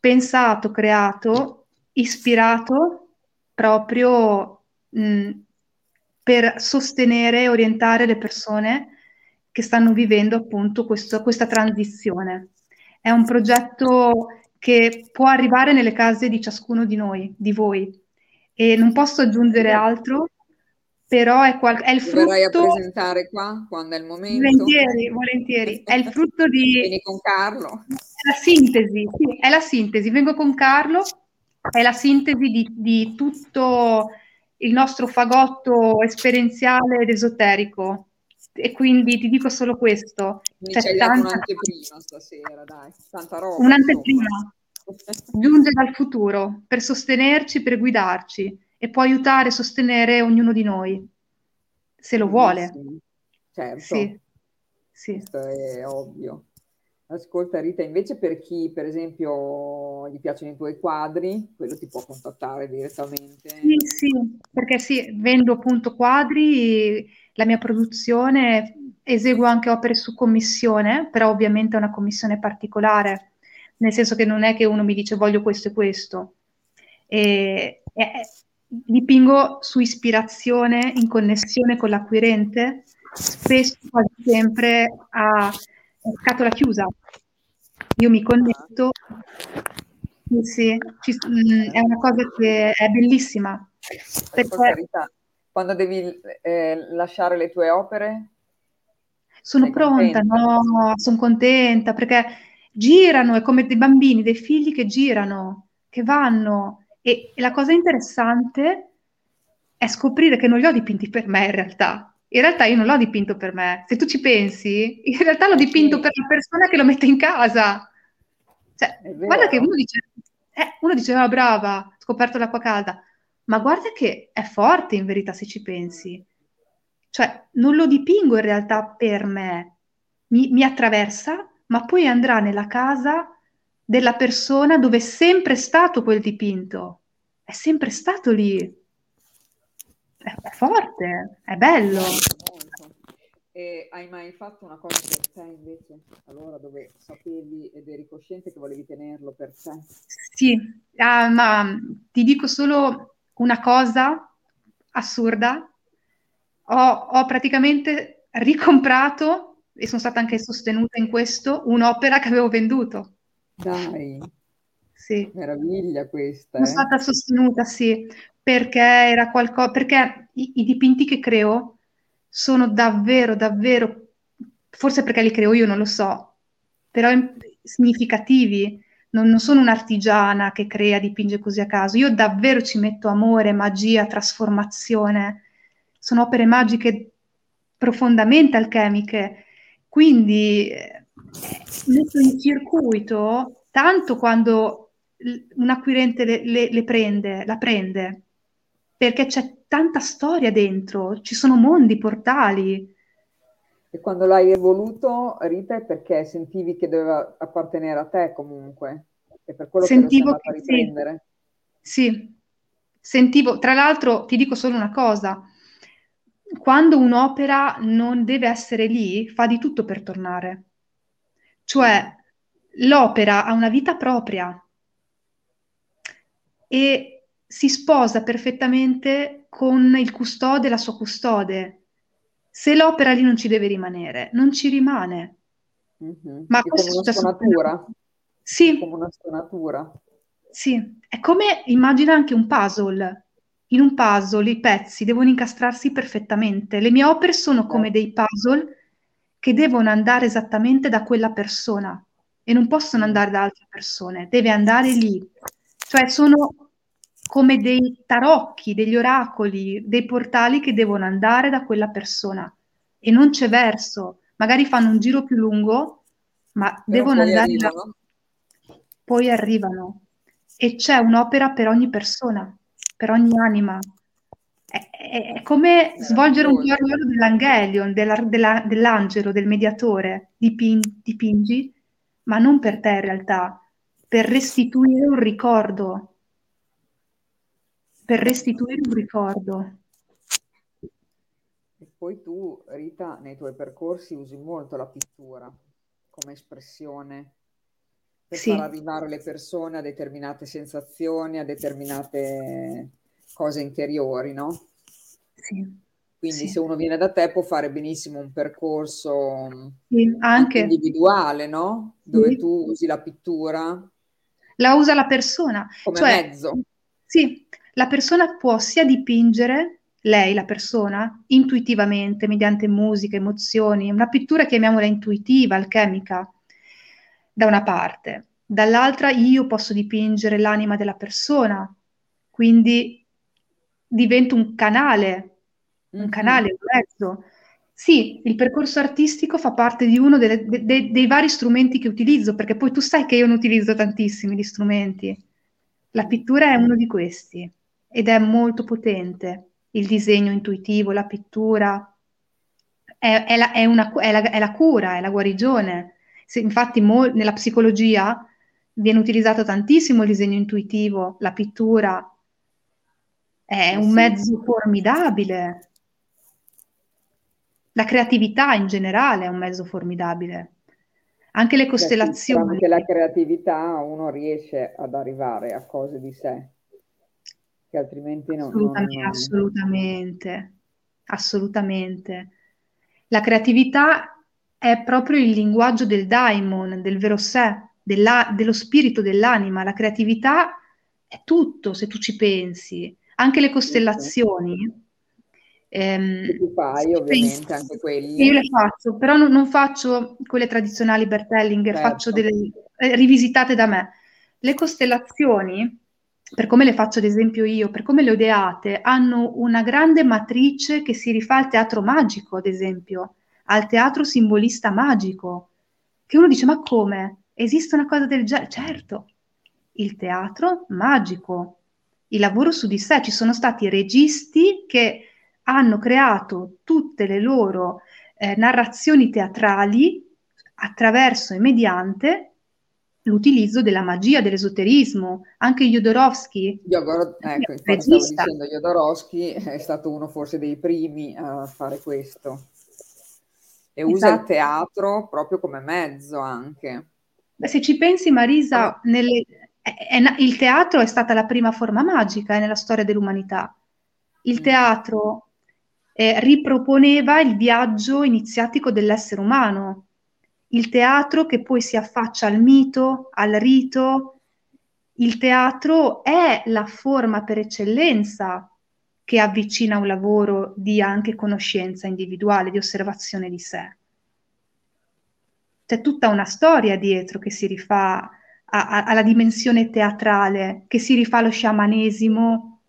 pensato, creato, ispirato proprio mh, per sostenere e orientare le persone che stanno vivendo appunto questo, questa transizione. È un progetto che può arrivare nelle case di ciascuno di noi, di voi. E non posso aggiungere altro, però è, qual- è il frutto... Verrai a presentare qua quando è il momento? Volentieri, volentieri. È il frutto di... Vieni con Carlo? È la sintesi, sì, è la sintesi. Vengo con Carlo, è la sintesi di, di tutto il nostro fagotto esperienziale ed esoterico e quindi ti dico solo questo. Quindi c'è tanta... un'anteprima stasera, dai, tanta roba. Un'anteprima. Giunge dal futuro per sostenerci, per guidarci e può aiutare e sostenere ognuno di noi, se lo vuole. Certo. Sì. sì. Questo è ovvio. Ascolta Rita, invece per chi per esempio gli piacciono i tuoi quadri, quello ti può contattare direttamente? Sì, sì, perché sì, vendo appunto quadri, la mia produzione, eseguo anche opere su commissione, però ovviamente è una commissione particolare, nel senso che non è che uno mi dice voglio questo e questo. E, e, dipingo su ispirazione, in connessione con l'acquirente, spesso quasi sempre a scatola chiusa. Io mi connetto, sì, sì, ci, mh, mm, è una cosa che è bellissima. Perché... Quando devi eh, lasciare le tue opere? Sono pronta, contenta? no, sono contenta perché girano, è come dei bambini, dei figli che girano, che vanno. E, e la cosa interessante è scoprire che non li ho dipinti per me in realtà, in realtà io non l'ho dipinto per me. Se tu ci pensi, in realtà l'ho dipinto per la persona che lo mette in casa. Cioè, guarda che uno dice, eh, uno diceva, oh, brava, ho scoperto l'acqua calda, ma guarda che è forte in verità se ci pensi. Cioè, non lo dipingo in realtà per me, mi, mi attraversa, ma poi andrà nella casa della persona dove è sempre stato quel dipinto. È sempre stato lì è forte, è bello. E hai mai fatto una cosa per te invece? Allora dove sapevi ed eri cosciente che volevi tenerlo per te? Sì, uh, ma ti dico solo una cosa assurda. Ho, ho praticamente ricomprato, e sono stata anche sostenuta in questo, un'opera che avevo venduto. Dai. Sì. Meraviglia questa. Sono eh? stata sostenuta, sì perché era qualcosa, perché i, i dipinti che creo sono davvero, davvero, forse perché li creo io, non lo so, però significativi. Non, non, sono un'artigiana che crea, dipinge così a caso. Io davvero ci metto amore, magia, trasformazione. Sono opere magiche profondamente alchemiche. Quindi eh, metto in circuito tanto quando un acquirente le, le, le prende, la prende, perché c'è tanta storia dentro, ci sono mondi, portali. E quando l'hai evoluto, Rita, è perché sentivi che doveva appartenere a te comunque? E per quello Sentivo che lo sei a riprendere? Sì. sì, sentivo, tra l'altro ti dico solo una cosa, quando un'opera non deve essere lì, fa di tutto per tornare. Cioè, l'opera ha una vita propria e si sposa perfettamente con il custode e la sua custode. Se l'opera lì non ci deve rimanere, non ci rimane. Mm-hmm. Ma è come una stonatura. Sì. È come una stonatura. Sì, è come immagina anche un puzzle. In un puzzle i pezzi devono incastrarsi perfettamente. Le mie opere sono come certo. dei puzzle che devono andare esattamente da quella persona e non possono mm. andare da altre persone, deve andare lì. Cioè sono come dei tarocchi, degli oracoli, dei portali che devono andare da quella persona e non c'è verso. Magari fanno un giro più lungo, ma Però devono andare arrivano. là. Poi arrivano. E c'è un'opera per ogni persona, per ogni anima. È, è, è come svolgere un po' il ruolo dell'angelion, della, della, dell'angelo, del mediatore. Dipin, dipingi, ma non per te in realtà, per restituire un ricordo per restituire un ricordo. E poi tu, Rita, nei tuoi percorsi usi molto la pittura come espressione per sì. far arrivare le persone a determinate sensazioni, a determinate cose interiori, no? Sì. Quindi sì. se uno viene da te può fare benissimo un percorso sì, anche. individuale, no? Dove tu usi la pittura. La usa la persona. Come cioè, mezzo. Sì, la persona può sia dipingere, lei, la persona, intuitivamente, mediante musica, emozioni, una pittura chiamiamola intuitiva, alchemica, da una parte. Dall'altra io posso dipingere l'anima della persona, quindi divento un canale, un mm-hmm. canale, un mezzo. Sì, il percorso artistico fa parte di uno delle, de, de, dei vari strumenti che utilizzo, perché poi tu sai che io non utilizzo tantissimi gli strumenti. La pittura è uno di questi ed è molto potente il disegno intuitivo, la pittura. è, è, la, è, una, è, la, è la cura, è la guarigione. Se, infatti mo, nella psicologia viene utilizzato tantissimo il disegno intuitivo, la pittura, è un mezzo formidabile. La creatività in generale è un mezzo formidabile. Anche le costellazioni. Anche la creatività uno riesce ad arrivare a cose di sé, che altrimenti non... Assolutamente, non... assolutamente, assolutamente. La creatività è proprio il linguaggio del daimon, del vero sé, della, dello spirito dell'anima. La creatività è tutto, se tu ci pensi. Anche le costellazioni. Ehm, tu fai ovviamente pensi, anche quelle. Io le faccio, però non, non faccio quelle tradizionali Bertellinger, certo. faccio delle eh, rivisitate da me. Le costellazioni, per come le faccio ad esempio io, per come le ho ideate, hanno una grande matrice che si rifà al teatro magico, ad esempio, al teatro simbolista magico, che uno dice ma come? Esiste una cosa del genere? Certo, il teatro magico, il lavoro su di sé. Ci sono stati registi che hanno creato tutte le loro eh, narrazioni teatrali attraverso e mediante l'utilizzo della magia, dell'esoterismo. Anche Jodorowsky, Jogor- ecco, stavo dicendo, Jodorowsky è stato uno forse dei primi a fare questo. E esatto. usa il esatto. teatro proprio come mezzo anche. Se ci pensi, Marisa, nelle, è, è, il teatro è stata la prima forma magica eh, nella storia dell'umanità. Il mm. teatro eh, riproponeva il viaggio iniziatico dell'essere umano, il teatro che poi si affaccia al mito, al rito. Il teatro è la forma per eccellenza che avvicina un lavoro di anche conoscenza individuale, di osservazione di sé. C'è tutta una storia dietro che si rifà a, a, alla dimensione teatrale, che si rifà allo sciamanesimo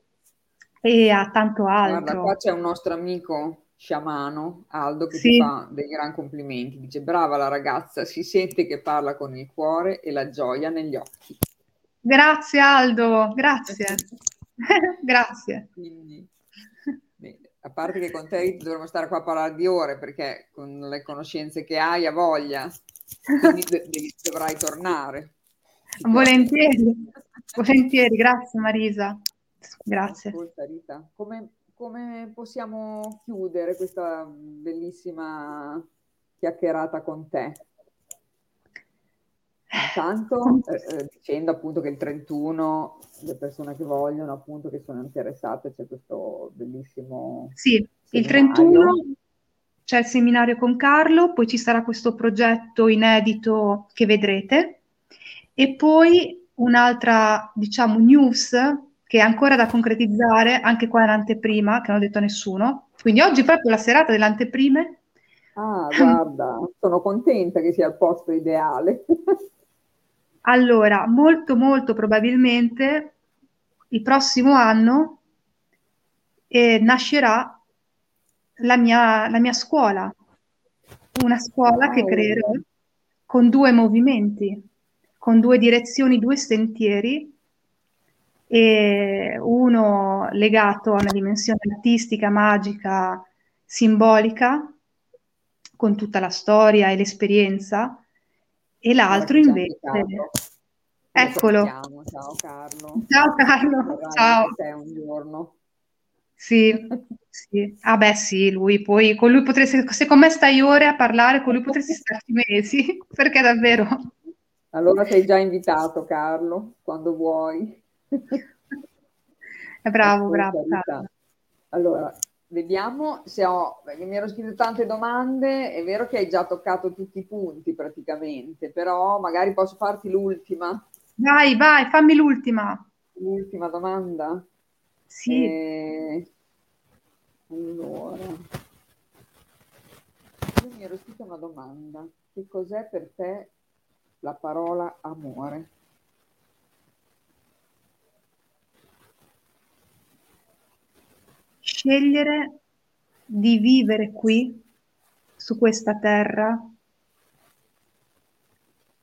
e a tanto altro. Guarda, qua c'è un nostro amico sciamano, Aldo, che sì. ti fa dei gran complimenti. Dice, brava la ragazza, si sente che parla con il cuore e la gioia negli occhi. Grazie Aldo, grazie. grazie. Quindi, a parte che con te dovremmo stare qua a parlare di ore perché con le conoscenze che hai ha voglia, quindi devi, dovrai tornare. Volentieri, volentieri, grazie Marisa. Grazie. Ascolta Rita, come, come possiamo chiudere questa bellissima chiacchierata con te? Intanto eh, eh, dicendo appunto che il 31 le persone che vogliono appunto che sono interessate c'è questo bellissimo Sì, il 31 c'è il seminario con Carlo, poi ci sarà questo progetto inedito che vedrete e poi un'altra diciamo news che è ancora da concretizzare, anche qua in anteprima, che non ho detto a nessuno. Quindi oggi è proprio la serata delle anteprime. Ah, guarda, sono contenta che sia il posto ideale. Allora, molto molto probabilmente il prossimo anno eh, nascerà la mia, la mia, scuola, una scuola wow. che creerò con due movimenti, con due direzioni, due sentieri, e uno legato a una dimensione artistica, magica, simbolica, con tutta la storia e l'esperienza, e l'altro invece... Eccolo. Ciao Carlo. Ciao Carlo. Ciao. un giorno. Sì, sì. Ah beh sì, lui poi, con lui potresti, se con me stai ore a parlare, con lui potresti starci mesi, perché davvero... Allora sei già invitato Carlo, quando vuoi. È bravo, bravo. Allora, Vediamo se ho, mi ero scritto tante domande, è vero che hai già toccato tutti i punti praticamente, però magari posso farti l'ultima. Vai, vai, fammi l'ultima. L'ultima domanda? Sì. Eh, allora, io mi ero scritto una domanda. Che cos'è per te la parola amore? Scegliere di vivere qui, su questa terra,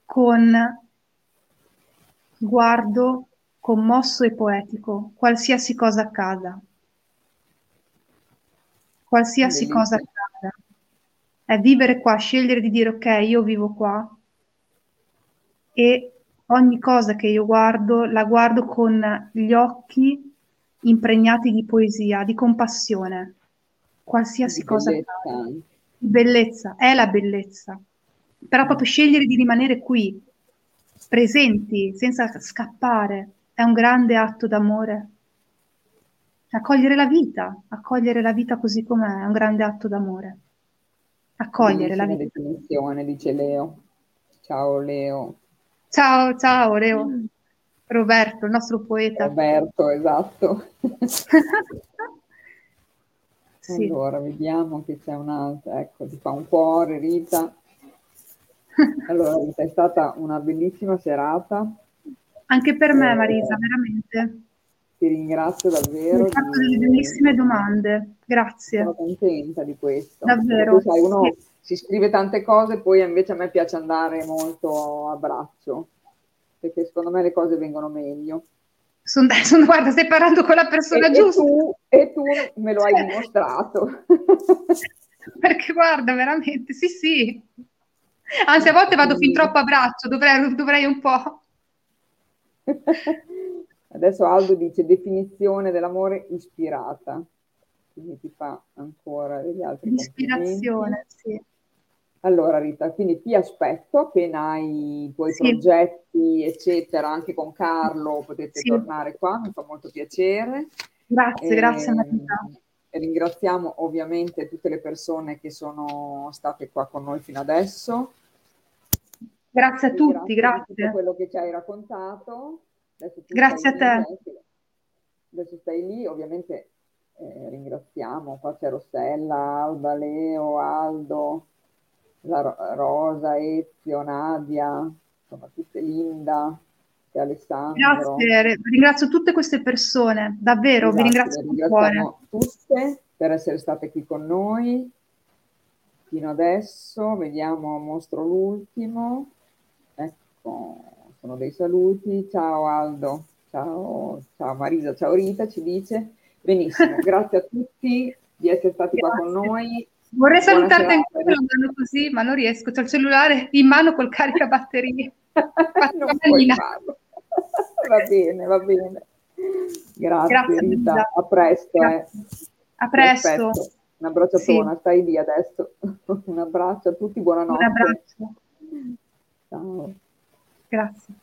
con guardo commosso e poetico, qualsiasi cosa accada. Qualsiasi Bellissimo. cosa accada. è vivere qua, scegliere di dire ok, io vivo qua e ogni cosa che io guardo la guardo con gli occhi impregnati di poesia, di compassione, qualsiasi di cosa accada. Bellezza, è la bellezza. Però proprio scegliere di rimanere qui, presenti, senza scappare, è un grande atto d'amore. Accogliere la vita, accogliere la vita così com'è, è un grande atto d'amore. Accogliere la vita. definizione, dice Leo. Ciao Leo. Ciao, ciao Leo. Roberto, il nostro poeta. Roberto, esatto. sì. Allora, vediamo che c'è un'altra. Ecco, ti fa un cuore, Rita. Allora, Rita, è stata una bellissima serata. Anche per me, eh, Marisa, veramente. Ti ringrazio davvero. Hai fatto delle bellissime domande, grazie. Sono contenta di questo. Davvero. Tu sai, uno sì. si scrive tante cose, poi invece a me piace andare molto a braccio, perché secondo me le cose vengono meglio. Sono, sono, guarda, stai parlando con la persona e, giusta. E tu, e tu me lo hai cioè. dimostrato. perché guarda, veramente, sì, sì. Anzi, a volte vado fin troppo a braccio, dovrei, dovrei un po'. Adesso Aldo dice definizione dell'amore ispirata, quindi ti fa ancora degli altri Ispirazione, sì. Allora Rita, quindi ti aspetto appena hai i tuoi sì. progetti, eccetera, anche con Carlo potete sì. tornare qua, mi fa molto piacere. Grazie, e, grazie Marita. E ringraziamo ovviamente tutte le persone che sono state qua con noi fino adesso. Grazie a tutti, grazie. Per quello che ci hai raccontato. Grazie a te. Lì, adesso stai lì, ovviamente eh, ringraziamo, qua c'è Rossella, Alba, Leo, Aldo, la Rosa, Ezio, Nadia, insomma tutte Linda e Alessandro. Grazie, ringrazio tutte queste persone, davvero, esatto, vi ringrazio con cuore. tutte per essere state qui con noi fino adesso, vediamo, mostro l'ultimo, ecco sono dei saluti. Ciao Aldo, ciao, ciao Marisa, ciao Rita, ci dice. Benissimo, grazie a tutti di essere stati grazie. qua con noi. Vorrei salutarti ancora mano così, ma non riesco. C'ho il cellulare in mano col caricabatterie. non puoi farlo. va bene, va bene. Grazie, grazie Rita, Rita, a presto. Eh. A presto. Perfetto. Un abbracciatona, sì. stai lì adesso. Un abbraccio a tutti, buonanotte. Un abbraccio. Ciao. Grazie.